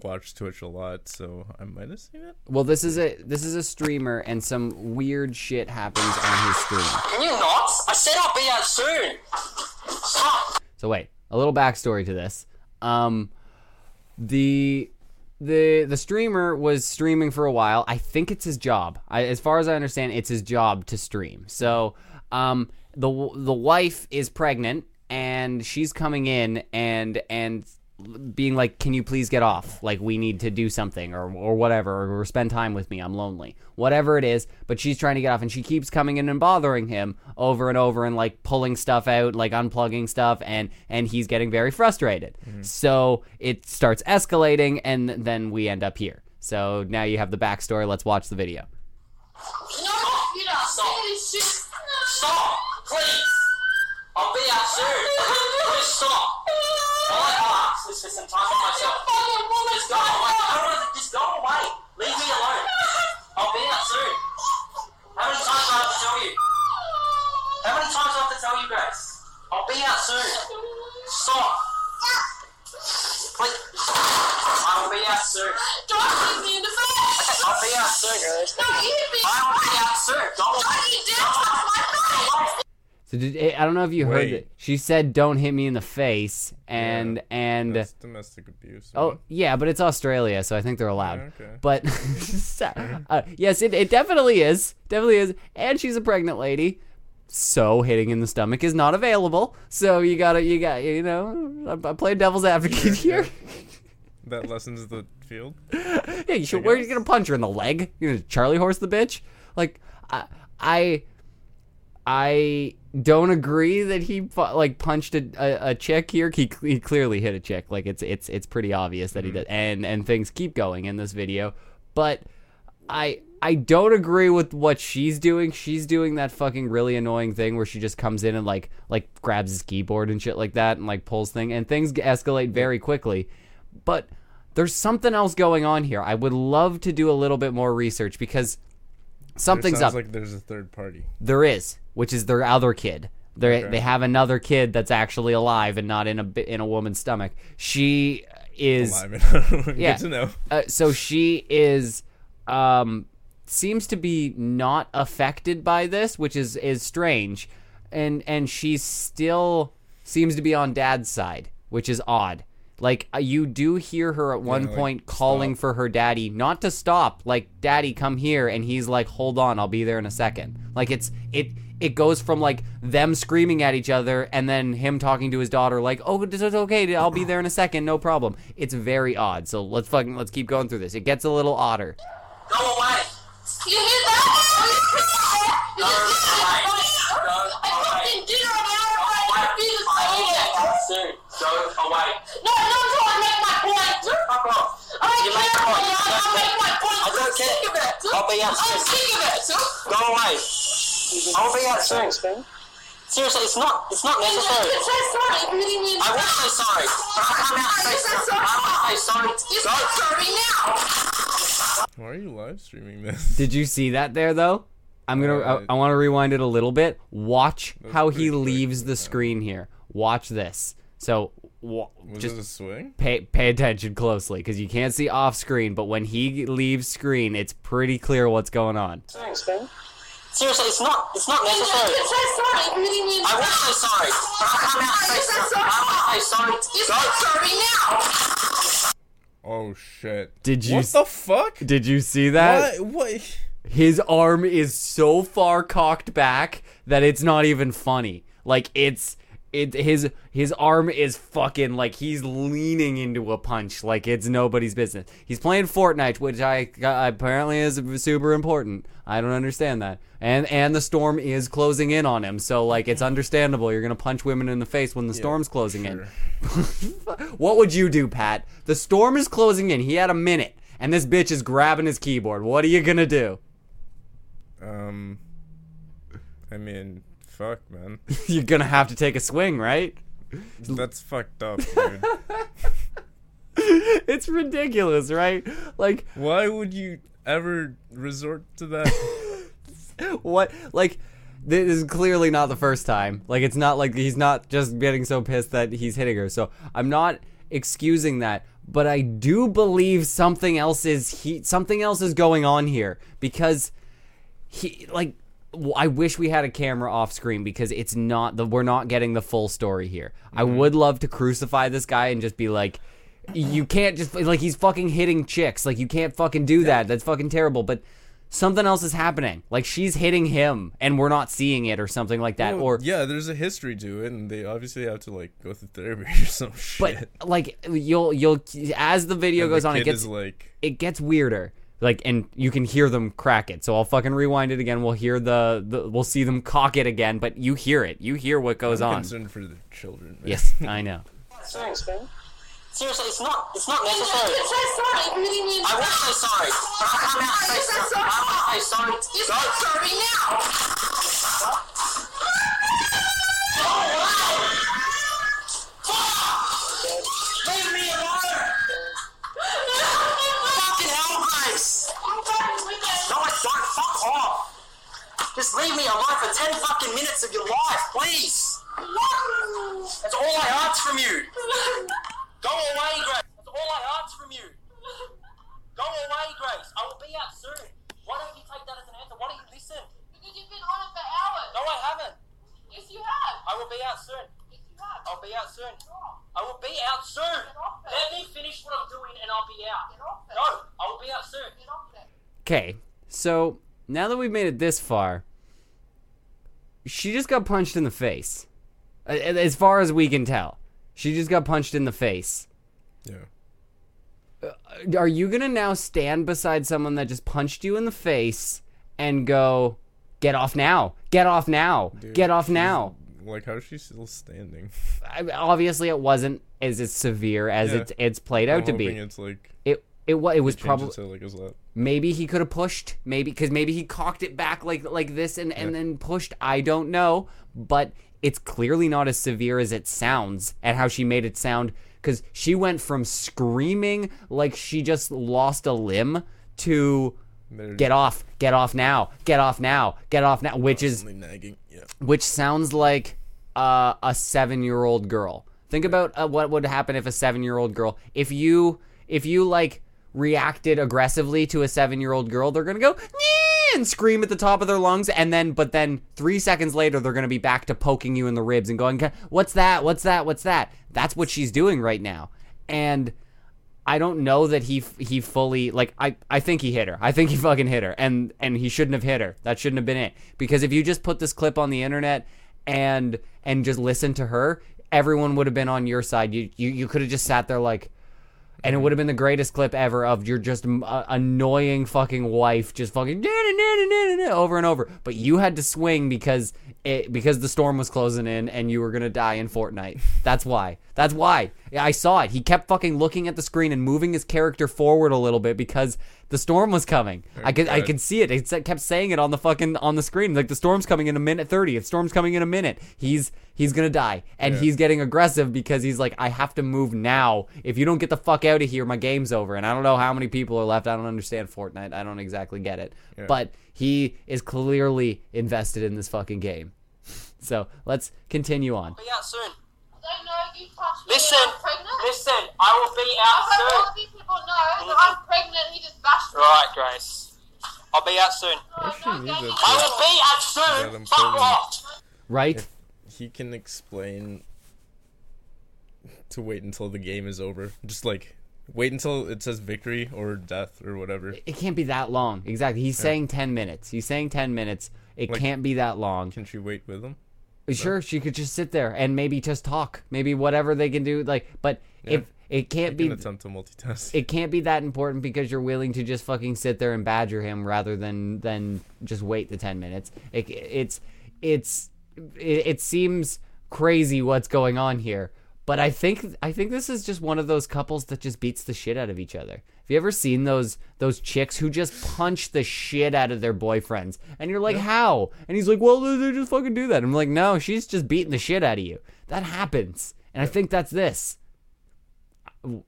watch Twitch a lot, so I might have seen it. Well, this is a this is a streamer, and some weird shit happens on his stream. Can you not? I said I'll be out soon. Stop. So wait, a little backstory to this. Um, the the the streamer was streaming for a while. I think it's his job. I, as far as I understand, it's his job to stream. So um, the the wife is pregnant, and she's coming in and and being like, "Can you please get off? Like, we need to do something, or or whatever, or spend time with me. I'm lonely, whatever it is." But she's trying to get off, and she keeps coming in and bothering him over and over, and like pulling stuff out, like unplugging stuff, and and he's getting very frustrated. Mm-hmm. So it starts escalating, and then we end up here. So now you have the backstory. Let's watch the video. Can you not? You stop. Stop, please. I'll be out soon. Please stop. I like relax. Let's spend some time with myself. Just go away. I don't want to. Just go away. Leave me alone. I'll be out soon. How many times do I have to tell you? How many times do I have to tell you guys? I'll be out soon. Stop. Please. I will be out soon. Don't hit me in the face. I'll be out soon. Don't hit me. I will be out soon. Don't. You did touch my face. So did, I don't know if you heard Wait. it. She said, "Don't hit me in the face," and Yeah, and That's domestic abuse. Oh yeah, but it's Australia, so I think they're allowed. Yeah, okay. But uh, yes, it, it definitely is, definitely is, and she's a pregnant lady, so hitting in the stomach is not available. So you gotta, you got, you know, I'm, I'm devil's advocate here. that lessens the field. yeah, you should. Where are you gonna punch her in the leg? You gonna Charlie horse the bitch? Like I, I, I don't agree that he like punched a, a, a chick here. He, he clearly hit a chick. Like it's it's it's pretty obvious that he mm-hmm. did, and and things keep going in this video. But I I don't agree with what she's doing. She's doing that fucking really annoying thing where she just comes in and like like grabs his keyboard and shit like that and like pulls thing and things escalate mm-hmm. very quickly. But there's something else going on here. I would love to do a little bit more research because something's up. like there's a third party. There is, which is their other kid. They Okay. they have another kid that's actually alive and not in a in a woman's stomach. She is Alive yeah. Good to know. Uh, so she is um seems to be not affected by this, which is is strange. And and she still seems to be on dad's side, which is odd. Like uh, you do hear her at one like, point calling for her daddy not to stop, like daddy come here and he's like hold on, I'll be there in a second. Like it's it it goes from like them screaming at each other and then him talking to his daughter like, "Oh, it's it's okay. I'll be there in a second. No problem." It's very odd. So let's fucking let's keep going through this. It gets a little odder. Go away. You hear that? Go away. Go away. dinner an hour away. Soon. Go away. No, no, I'm trying to make my point. Fuck off. I don't you make your point. I'll make my point. I don't care. Sick of it. I'll be out. I'm sick of it. Go away. I'll be out soon. Seriously, it's not. It's not necessary. You say sorry. You really need. I will say sorry. But I come out and say sorry. I will say sorry. You say sorry now. Why are you live streaming this? Did you see that there though? I'm gonna. I, I want to rewind it a little bit. Watch how he leaves the screen here. Watch this. So wa- Was just a swing? pay pay attention closely because you can't see off screen. But when he leaves screen, it's pretty clear what's going on. Thanks, Ben. Seriously, it's not. It's not necessary. You say sorry. You really need. I will say sorry. But I come out and say sorry. I will say sorry. You say sorry now. Oh shit. Did you What the fuck? Did you see that? What? What? His arm is so far cocked back that it's not even funny. Like it's it his his arm is fucking like he's leaning into a punch like it's nobody's business. He's playing Fortnite, which I apparently is super important. I don't understand that. And and the storm is closing in on him, so like it's understandable. You're gonna punch women in the face when the storm's closing in. what would you do, Pat? The storm is closing in. He had a minute, and this bitch is grabbing his keyboard. What are you gonna do? Um. I mean, fuck, man. You're gonna have to take a swing, right? That's fucked up, dude. it's ridiculous, right? Like Why would you ever resort to that? what? Like this is clearly not the first time. Like it's not like he's not just getting so pissed that he's hitting her. So I'm not excusing that, but I do believe something else is he something else is going on here because he like I wish we had a camera off screen because it's not the we're not getting the full story here. I mm-hmm. would love to crucify this guy and just be like you can't just like he's fucking hitting chicks. Like you can't fucking do that. That's fucking terrible. But something else is happening. Like she's hitting him and we're not seeing it or something like that. Well, or yeah, there's a history to it, and they obviously have to like go through therapy or some shit. but like you'll you'll as the video And the goes on, it gets like, it gets weirder. Like and you can hear them crack it. So I'll fucking rewind it again. We'll hear the, the we'll see them cock it again, but you hear it. You hear what goes I'm on. concerned for the children. man. Yes, I know. Thanks, Ben. Seriously, it's not. It's not necessary. You say sorry. You really need. I will say sorry. But I come out and say sorry. I will say sorry. You say sorry now. Leave me alone. Don't. Fuck off. Just leave me alone for 10 fucking minutes of your life, please. That's all I ask from you. Go away, Grace. That's all I ask from you. Go away, Grace. I will be out soon. Why don't you take that as an answer? Why don't you listen? Because you've been on it for hours. No, I haven't. Yes, you have. I will be out soon. Yes, you have. I'll be out soon. I will be out soon. Let me finish what I'm doing and I'll be out. No, I will be out soon. Get off it. Okay, so now that we've made it this far, she just got punched in the face. As far as we can tell, she just got punched in the face. Yeah. Uh, are you gonna now stand beside someone that just punched you in the face and go, "Get off now! Get off now! Dude, Get off now!" Like, how is she still standing? I, obviously, it wasn't as as severe as Yeah. it's it's played out I'm to be. It's like it was. It was probably like a slap. maybe he could have pushed maybe because maybe he cocked it back like like this and and then pushed i don't know but it's clearly not as severe as it sounds and how she made it sound because she went from screaming like she just lost a limb to get off get off now get off now get off now which is nagging. Yeah. which sounds like uh, a seven-year-old girl. Think about uh, what would happen if a seven-year-old girl, if you, if you like reacted aggressively to a seven-year-old girl, they're gonna go "Nee!" and scream at the top of their lungs, and then, but then three seconds later, they're gonna be back to poking you in the ribs and going, "What's that? What's that? What's that?" That's what she's doing right now, and. I don't know that he he fully like I I think he hit her. I think he fucking hit her and and he shouldn't have hit her. That shouldn't have been it. Because if you just put this clip on the internet and and just listen to her, everyone would have been on your side. You you you could have just sat there like and it would have been the greatest clip ever of your just uh, annoying fucking wife just fucking over and over. But you had to swing because it because the storm was closing in and you were gonna die in Fortnite. That's why. That's why. I saw it. He kept fucking looking at the screen and moving his character forward a little bit because the storm was coming. I could I God. could see it. It kept saying it on the fucking on the screen like the storm's coming in a minute thirty. The storm's coming in a minute, he's he's gonna die and Yeah. he's getting aggressive because he's like I have to move now. If you don't get the fuck out of here, my game's over. And I don't know how many people are left. I don't understand Fortnite. I don't exactly get it. Yeah. But he is clearly invested in this fucking game. So let's continue on. Be out soon. I don't know you touched me Listen, and I'm pregnant. listen, I will be out I hope all soon. of you people know that mm-hmm. I'm pregnant and he just bashed me. Right, Grace. I'll be out soon. Oh, no, needs Daddy. it. I will be out soon. Fuck off. Right? He can explain to wait until the game is over. Just like wait until it says victory or death or whatever. It can't be that long. Exactly. He's saying 10 minutes. He's saying 10 minutes. It Like- can't be that long. Can she wait with him? Sure, she could just sit there and maybe just talk. Maybe whatever they can do like but if it can't Can be attempt to multitask. it can't be that important because you're willing to just fucking sit there and badger him rather than than just wait the 10 minutes. It, it's it's it, it seems crazy what's going on here. But I think I think this is just one of those couples that just beats the shit out of each other. Have you ever seen those those chicks who just punch the shit out of their boyfriends? And you're like, "How?" And he's like, "Well, they, just fucking do that." I'm like, "No, she's just beating the shit out of you." That happens. And I think that's this.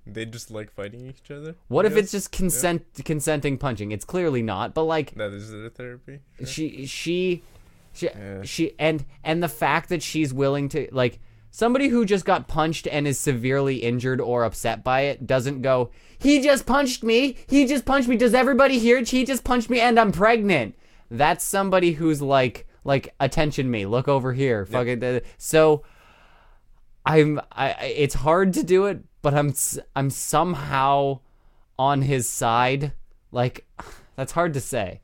they just like fighting each other. What I if it's just consent consenting punching? It's clearly not, but like That is their therapy. She she she Yeah. she and and the fact that she's willing to like somebody who just got punched and is severely injured or upset by it doesn't go he just punched me. He just punched me. Does everybody hear it? He just punched me and i'm pregnant. That's somebody who's like like attention me. Look over here. Fucking uh, so i'm I- it's hard to do it but i'm I'm somehow on his side. Like that's hard to say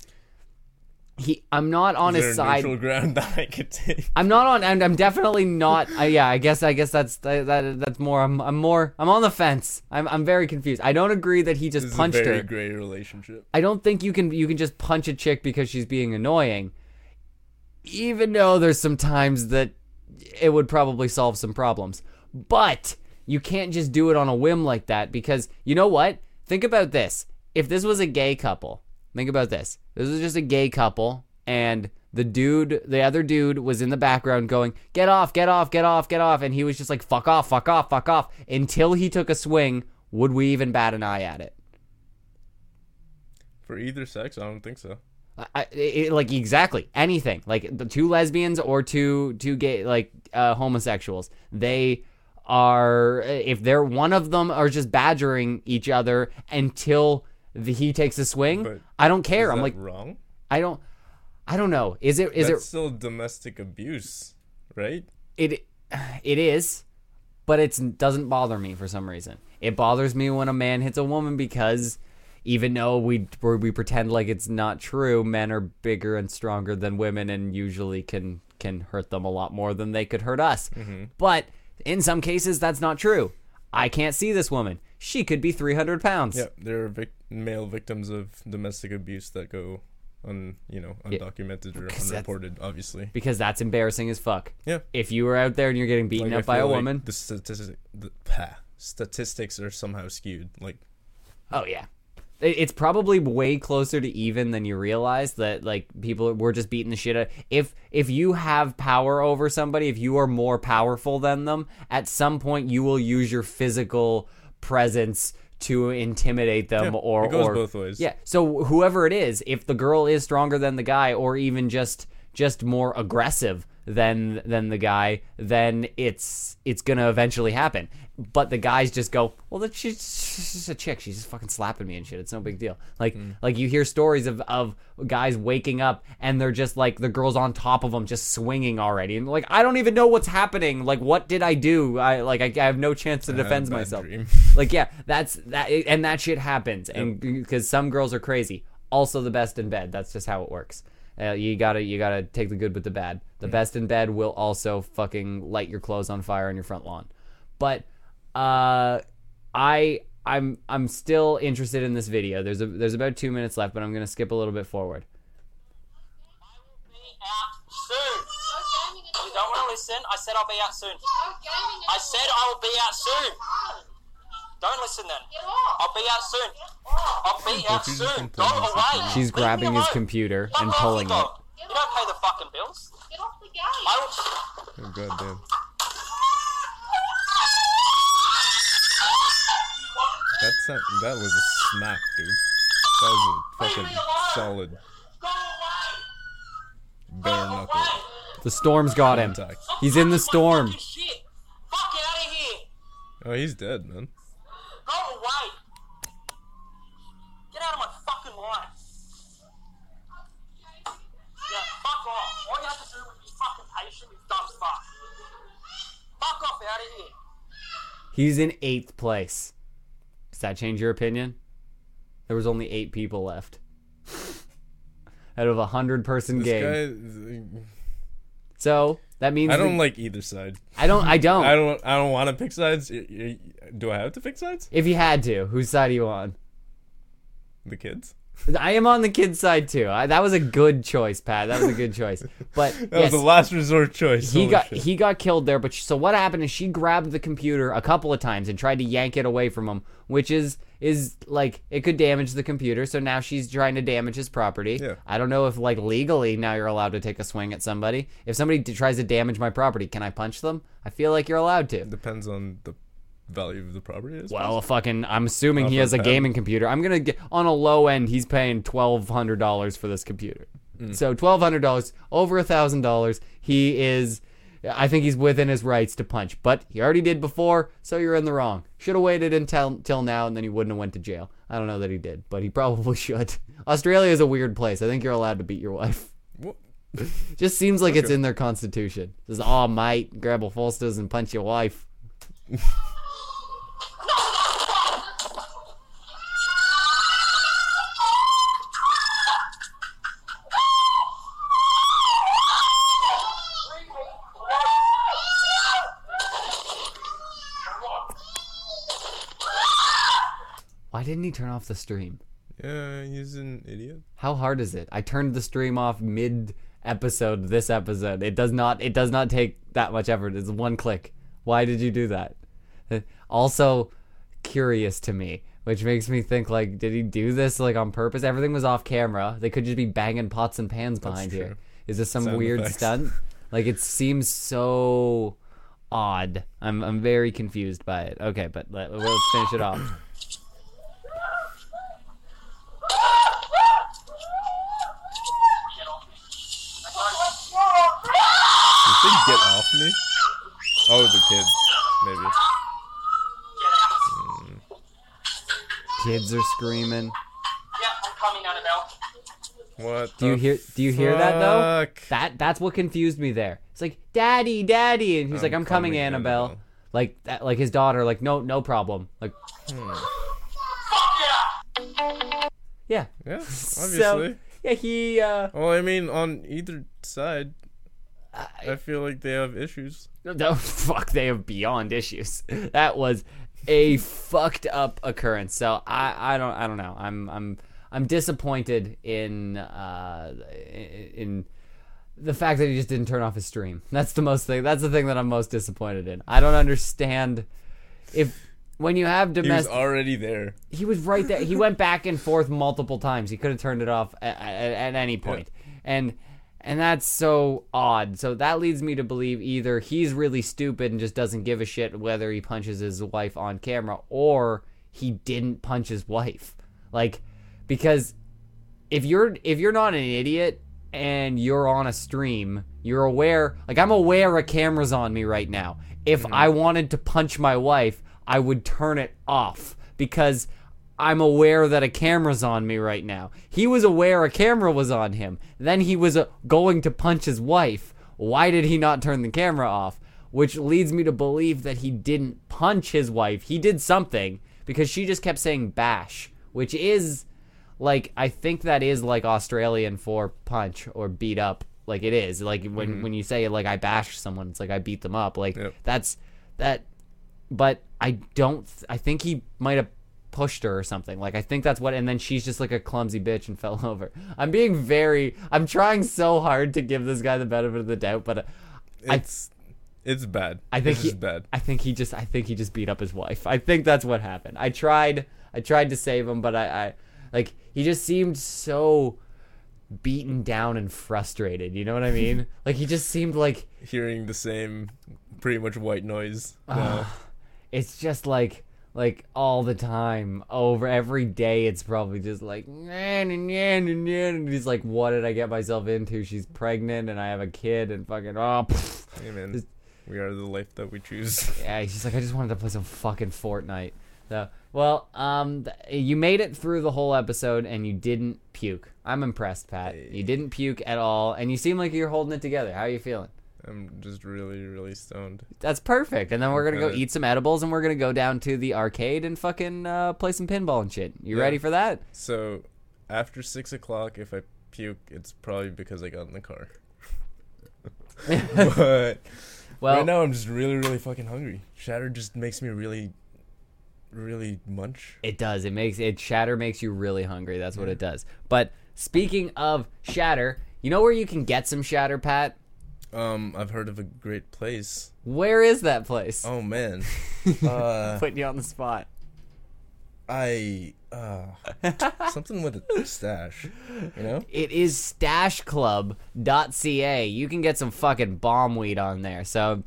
he i'm not on Is his side ground that I could take? I'm not on, and I'm definitely not. Uh, yeah, I guess, I guess that's that, that that's more. I'm, I'm more. I'm on the fence. I'm, I'm very confused. I don't agree that he just This punched is a very her. gray relationship. I don't think you can you can just punch a chick because she's being annoying. Even though there's some times that it would probably solve some problems. But you can't just do it on a whim like that because you know what? Think about this. If this was a gay couple, think about this. This was just a gay couple and the dude, the other dude was in the background going, "Get off, get off, get off, get off." And he was just like, "Fuck off, fuck off, fuck off." Until he took a swing, would we even bat an eye at it? For either sex, I don't think so. I, it, like exactly anything like the two lesbians or two two gay like uh, homosexuals they are if they're one of them are just badgering each other until the, he takes a swing But i don't care i'm like wrong. i don't i don't know is it is That's still domestic abuse, right? it it it is but it doesn't bother me for some reason it bothers me when a man hits a woman because even though we we we pretend like it's not true, men are bigger and stronger than women and usually can can hurt them a lot more than they could hurt us. Mm-hmm. But in some cases, that's not true. I can't see this woman. She could be 300 pounds. Yeah, there are vic- male victims of domestic abuse that go un, you know, undocumented or unreported. Obviously, Because that's embarrassing as fuck. Yeah. If you were out there and you're getting beaten Like, up by a like woman, the statistic, the, pah, statistics are somehow skewed. Like, oh yeah. it's probably way closer to even than you realize that like people were just beating the shit out if if you have power over somebody if you are more powerful than them at some point you will use your physical presence to intimidate them Yeah, or it goes or both ways. yeah so whoever it is if the girl is stronger than the guy or even just just more aggressive than than the guy then it's it's gonna eventually happen. But the guys just go well that she's, she's just a chick. She's just fucking slapping me and shit. It's no big deal. Like mm. like you hear stories of of guys waking up and they're just like the girl's on top of them just swinging already. And like i don't even know what's happening. Like what did i do? I like i, I have no chance to I had a defend myself. like yeah that's that and that shit happens. And because some girls are crazy. Also the best in bed. That's just how it works uh, you gotta you gotta take the good with the bad the best in bed will also fucking light your clothes on fire on your front lawn but uh i i'm i'm still interested in this video there's a there's about two minutes left but i'm gonna skip a little bit forward I will be out Soon. You don't want to listen? I said I'll be out soon. I said I will be out soon. Don't listen then. I'll be out soon. I'll be out soon. Go away. she's Leave grabbing his computer Fuck and pulling it go. You don't pay the fucking bills. Get off the game. I will. Oh, God damn. That's not, that was a smack, dude. That was a fucking solid bare knuckle the storm's got him contact. he's in the storm Fucking shit. Fuck out of here. Oh, he's dead, man. Go away. Get out of my fucking life. Yeah, fuck off. All you have to do is be fucking patient, you dumb fuck. Fuck off out of here. He's in eighth place. Does that change your opinion? There was only eight people left out of a hundred person This game. guy, so that means I don't like either side. I don't. I don't. I don't. I don't want to pick sides. Do I have to pick sides? If you had to, whose side are you on? The kids. I am on the kid's side too. I, that was a good choice, Pat. That was a good choice. But That yes, was the last resort choice. he Holy got shit. he got killed there. But sh- so what happened is she grabbed the computer a couple of times and tried to yank it away from him, which is is like it could damage the computer. So now she's trying to damage his property. Yeah. I don't know if like legally now you're allowed to take a swing at somebody. If somebody d- tries to damage my property, can I punch them? I feel like you're allowed to. Depends on the value of the property. I suppose. Well, fucking, I'm assuming he has a gaming computer. I'm gonna get on a low end. He's paying twelve hundred dollars for this computer. Mm. So twelve hundred dollars, over a thousand dollars. He is. I think he's within his rights to punch, but he already did before, so you're in the wrong. Should have waited until till now, and then he wouldn't have went to jail. I don't know that he did, but he probably should. Australia is a weird place. I think you're allowed to beat your wife. What? Just seems like it's in their constitution. Says, "Oh, mate, grab a holsters and punch your wife." didn't he turn off the stream? Yeah, he's an idiot. How hard is it? I turned the stream off mid episode this episode. It does not it does not take that much effort. It's one click. Why did you do that? Also curious to me, which makes me think like did he do this like on purpose? Everything was off camera. They could just be banging pots and pans behind here. Is this some Sound weird effects. stunt? Like it seems so odd. I'm I'm very confused by it. Okay, but let, let's finish it off. You get off me? Oh, the kid. Maybe. Kids are screaming. Yeah, I'm coming, Annabelle. What? Do you hear? Do you hear that though? That that's what confused me there. It's like, "Daddy, Daddy," and he's like, I'm "I'm coming, coming, Annabelle." Annabelle. Like that, like his daughter, like, "No, no problem." Like, Fuck yeah, Yeah, obviously. So, yeah, he. uh well, I mean, on either side, I feel like they have issues. No, fuck, they have beyond issues. That was a fucked up occurrence. So I, I don't, I don't know. I'm, I'm, I'm disappointed in, uh, in the fact that he just didn't turn off his stream. That's the most thing. That's the thing that I'm most disappointed in. I don't understand if when you have He was domestic, already there. he was right there. He went back and forth multiple times. He could have turned it off at, at, at any point. and and that's so odd. So that leads me to believe either he's really stupid and just doesn't give a shit whether he punches his wife on camera, or he didn't punch his wife. Like, because if you're if you're not an idiot and you're on a stream, you're aware. Like I'm aware a camera's on me right now. If mm-hmm. I wanted to punch my wife, I would turn it off because I'm aware that a camera's on me right now. He was aware a camera was on him. Then he was uh, going to punch his wife. Why did he not turn the camera off? Which leads me to believe that he didn't punch his wife. He did something because she just kept saying bash, which is like I think that is like Australian for punch or beat up. Like it is. Like when when you say like I bash someone, it's like I beat them up. Like Yep. that's that but I don't th- I think he might have pushed her or something. Like I think that's what and then she's just like a clumsy bitch and fell over. I'm being very I'm trying so hard to give this guy the benefit of the doubt, but uh, I It's it's bad. I think he's bad. I think he just I think he just beat up his wife. I think that's what happened. I tried I tried to save him, but I, I like he just seemed so beaten down and frustrated. You know what I mean? like he just seemed like Hearing the same pretty much white noise. Now. it's just like like all the time over every day it's probably just like "Nah, nah, nah, nah, nah," and he's like what did i get myself into? She's pregnant and i have a kid and fucking oh hey man, Just- we are the life that we choose. yeah he's just like i just wanted to play some fucking fortnite. So well um th- you made it through the whole episode and you didn't puke. I'm impressed pat. You didn't puke at all and you seem like you're holding it together. How are you feeling I'm just really, really stoned. That's perfect. And then we're gonna go eat some edibles, and we're gonna go down to the arcade and fucking uh, play some pinball and shit. You Yeah. ready for that? So after six o'clock, if I puke, it's probably because I got in the car. but Well, right now, I'm just really, really fucking hungry. Shatter just makes me really, really munch. it does. It makes it shatter makes you really hungry. That's what it does. But speaking of shatter, you know where you can get some shatter, Pat? Um, I've heard of a great place. Where is that place? Oh man, uh, Putting you on the spot. I uh, something with a stash. You know? It is stashclub.ca. You can get some fucking bomb weed on there. So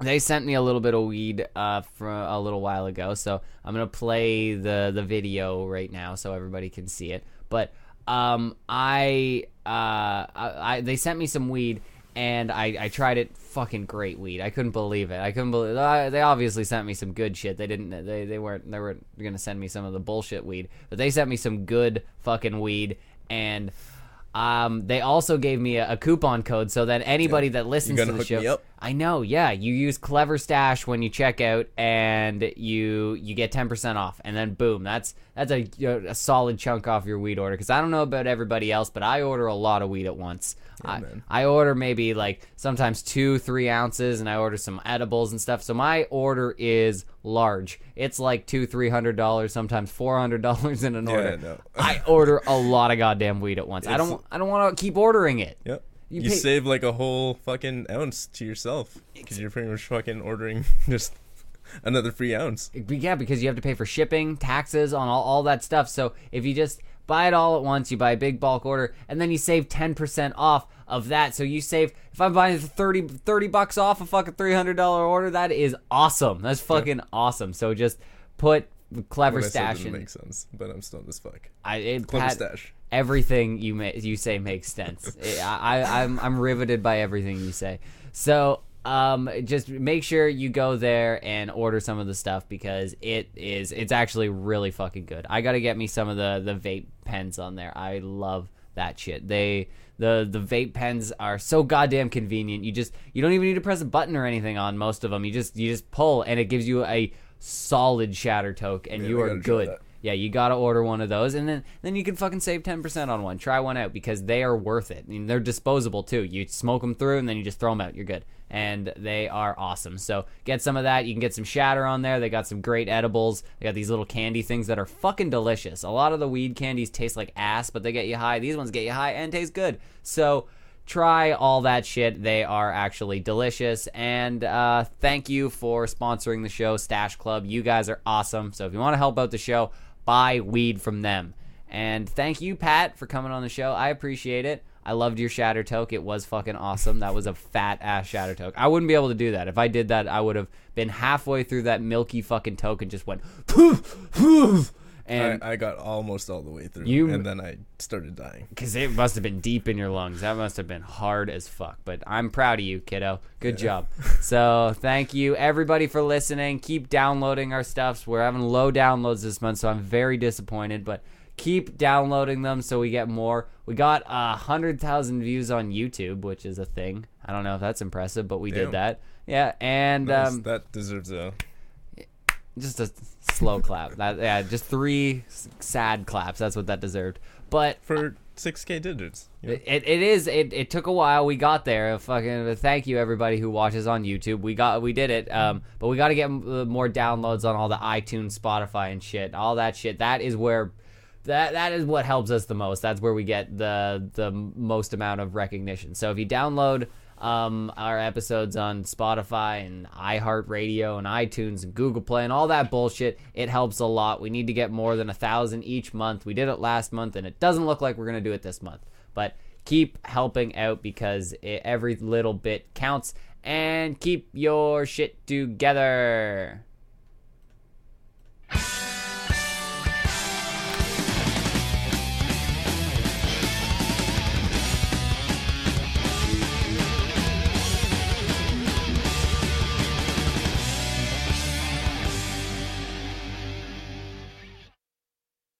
they sent me a little bit of weed uh, from a little while ago. So I'm gonna play the the video right now so everybody can see it. But um, I, uh, I, I they sent me some weed. And I, I tried it. Fucking great weed. I couldn't believe it. I couldn't believe. Uh, they obviously sent me some good shit. They didn't. They, they weren't. They were gonna send me some of the bullshit weed. But they sent me some good fucking weed. And um, they also gave me a, a coupon code so that anybody that listens to the show? I know, yeah, you use Clever Stash when you check out, and you you get ten percent off, and then boom, that's that's a, a solid chunk off your weed order. Because I don't know about everybody else, but I order a lot of weed at once. I, man. I order maybe like sometimes two, three ounces, and I order some edibles and stuff. So my order is large. It's like two, three hundred dollars, sometimes four hundred dollars in an Yeah, order. no. I order a lot of goddamn weed at once. I don't. I don't want to keep ordering it. Yep. You You, pay- save like a whole fucking ounce to yourself because you're pretty much fucking ordering just another free ounce. Yeah, because you have to pay for shipping, taxes on all, all that stuff. So if you just buy it all at once, you buy a big bulk order, and then you save 10% off of that. So you save, if I'm buying 30, 30 bucks off a fucking $300 order, that is awesome. That's fucking awesome. So just put Clever What Stash didn't in. make sense, but I'm stoned as fuck. I, it, Clever Pat, Stash. Everything you ma- you say makes sense. It- I, I, I'm I'm riveted by everything you say. So um, just make sure you go there and order some of the stuff because it is it's actually really fucking good. I got to get me some of the the vape pens on there. I love that shit. They the the vape pens are so goddamn convenient. You just you don't even need to press a button or anything on most of them. You just you just pull and it gives you a solid shatter toke and Yeah, you are gotta good. Yeah, you gotta order one of those, and then then you can fucking save ten percent on one. Try one out because they are worth it. I mean, they're disposable too. You smoke them through, and then you just throw them out. You're good, and they are awesome. So get some of that. You can get some shatter on there. They got some great edibles. They got these little candy things that are fucking delicious. A lot of the weed candies taste like ass, but they get you high. These ones get you high and taste good. So try all that shit. They are actually delicious. And uh, thank you for sponsoring the show, Stash Club. You guys are awesome. So if you want to help out the show, buy weed from them. And thank you, Pat, for coming on the show. I appreciate it. I loved your shatter toke. It was fucking awesome. That was a fat ass shatter toke. I wouldn't be able to do that. If I did that, I would have been halfway through that milky fucking toke and just went poof, poof. And I, I got almost all the way through, You- and then I started dying. because it must have been deep in your lungs. That must have been hard as fuck. But I'm proud of you, kiddo. Good job. So thank you everybody for listening. Keep downloading our stuffs. We're having low downloads this month, so I'm very disappointed. But keep downloading them so we get more. We got a hundred thousand views on YouTube, which is a thing. I don't know if that's impressive, but we Damn. did that. Yeah, and Nice. um, that deserves a. just a slow clap. That yeah, just three sad claps. That's what that deserved. But for 6k digits. you know? It, it is. It, it took a while. We got there. Fucking thank you everybody who watches on YouTube. We got we did it. Um, but we got to get uh, more downloads on all the iTunes, Spotify, and shit. All that shit. That is where. That, that is what helps us the most. That's where we get the the most amount of recognition. So if you download um, our episodes on Spotify and iHeartRadio and iTunes and Google Play and all that bullshit. It helps a lot. We need to get more than a thousand each month. We did it last month, and it doesn't look like we're gonna do it this month. But keep helping out because it, every little bit counts. And keep your shit together.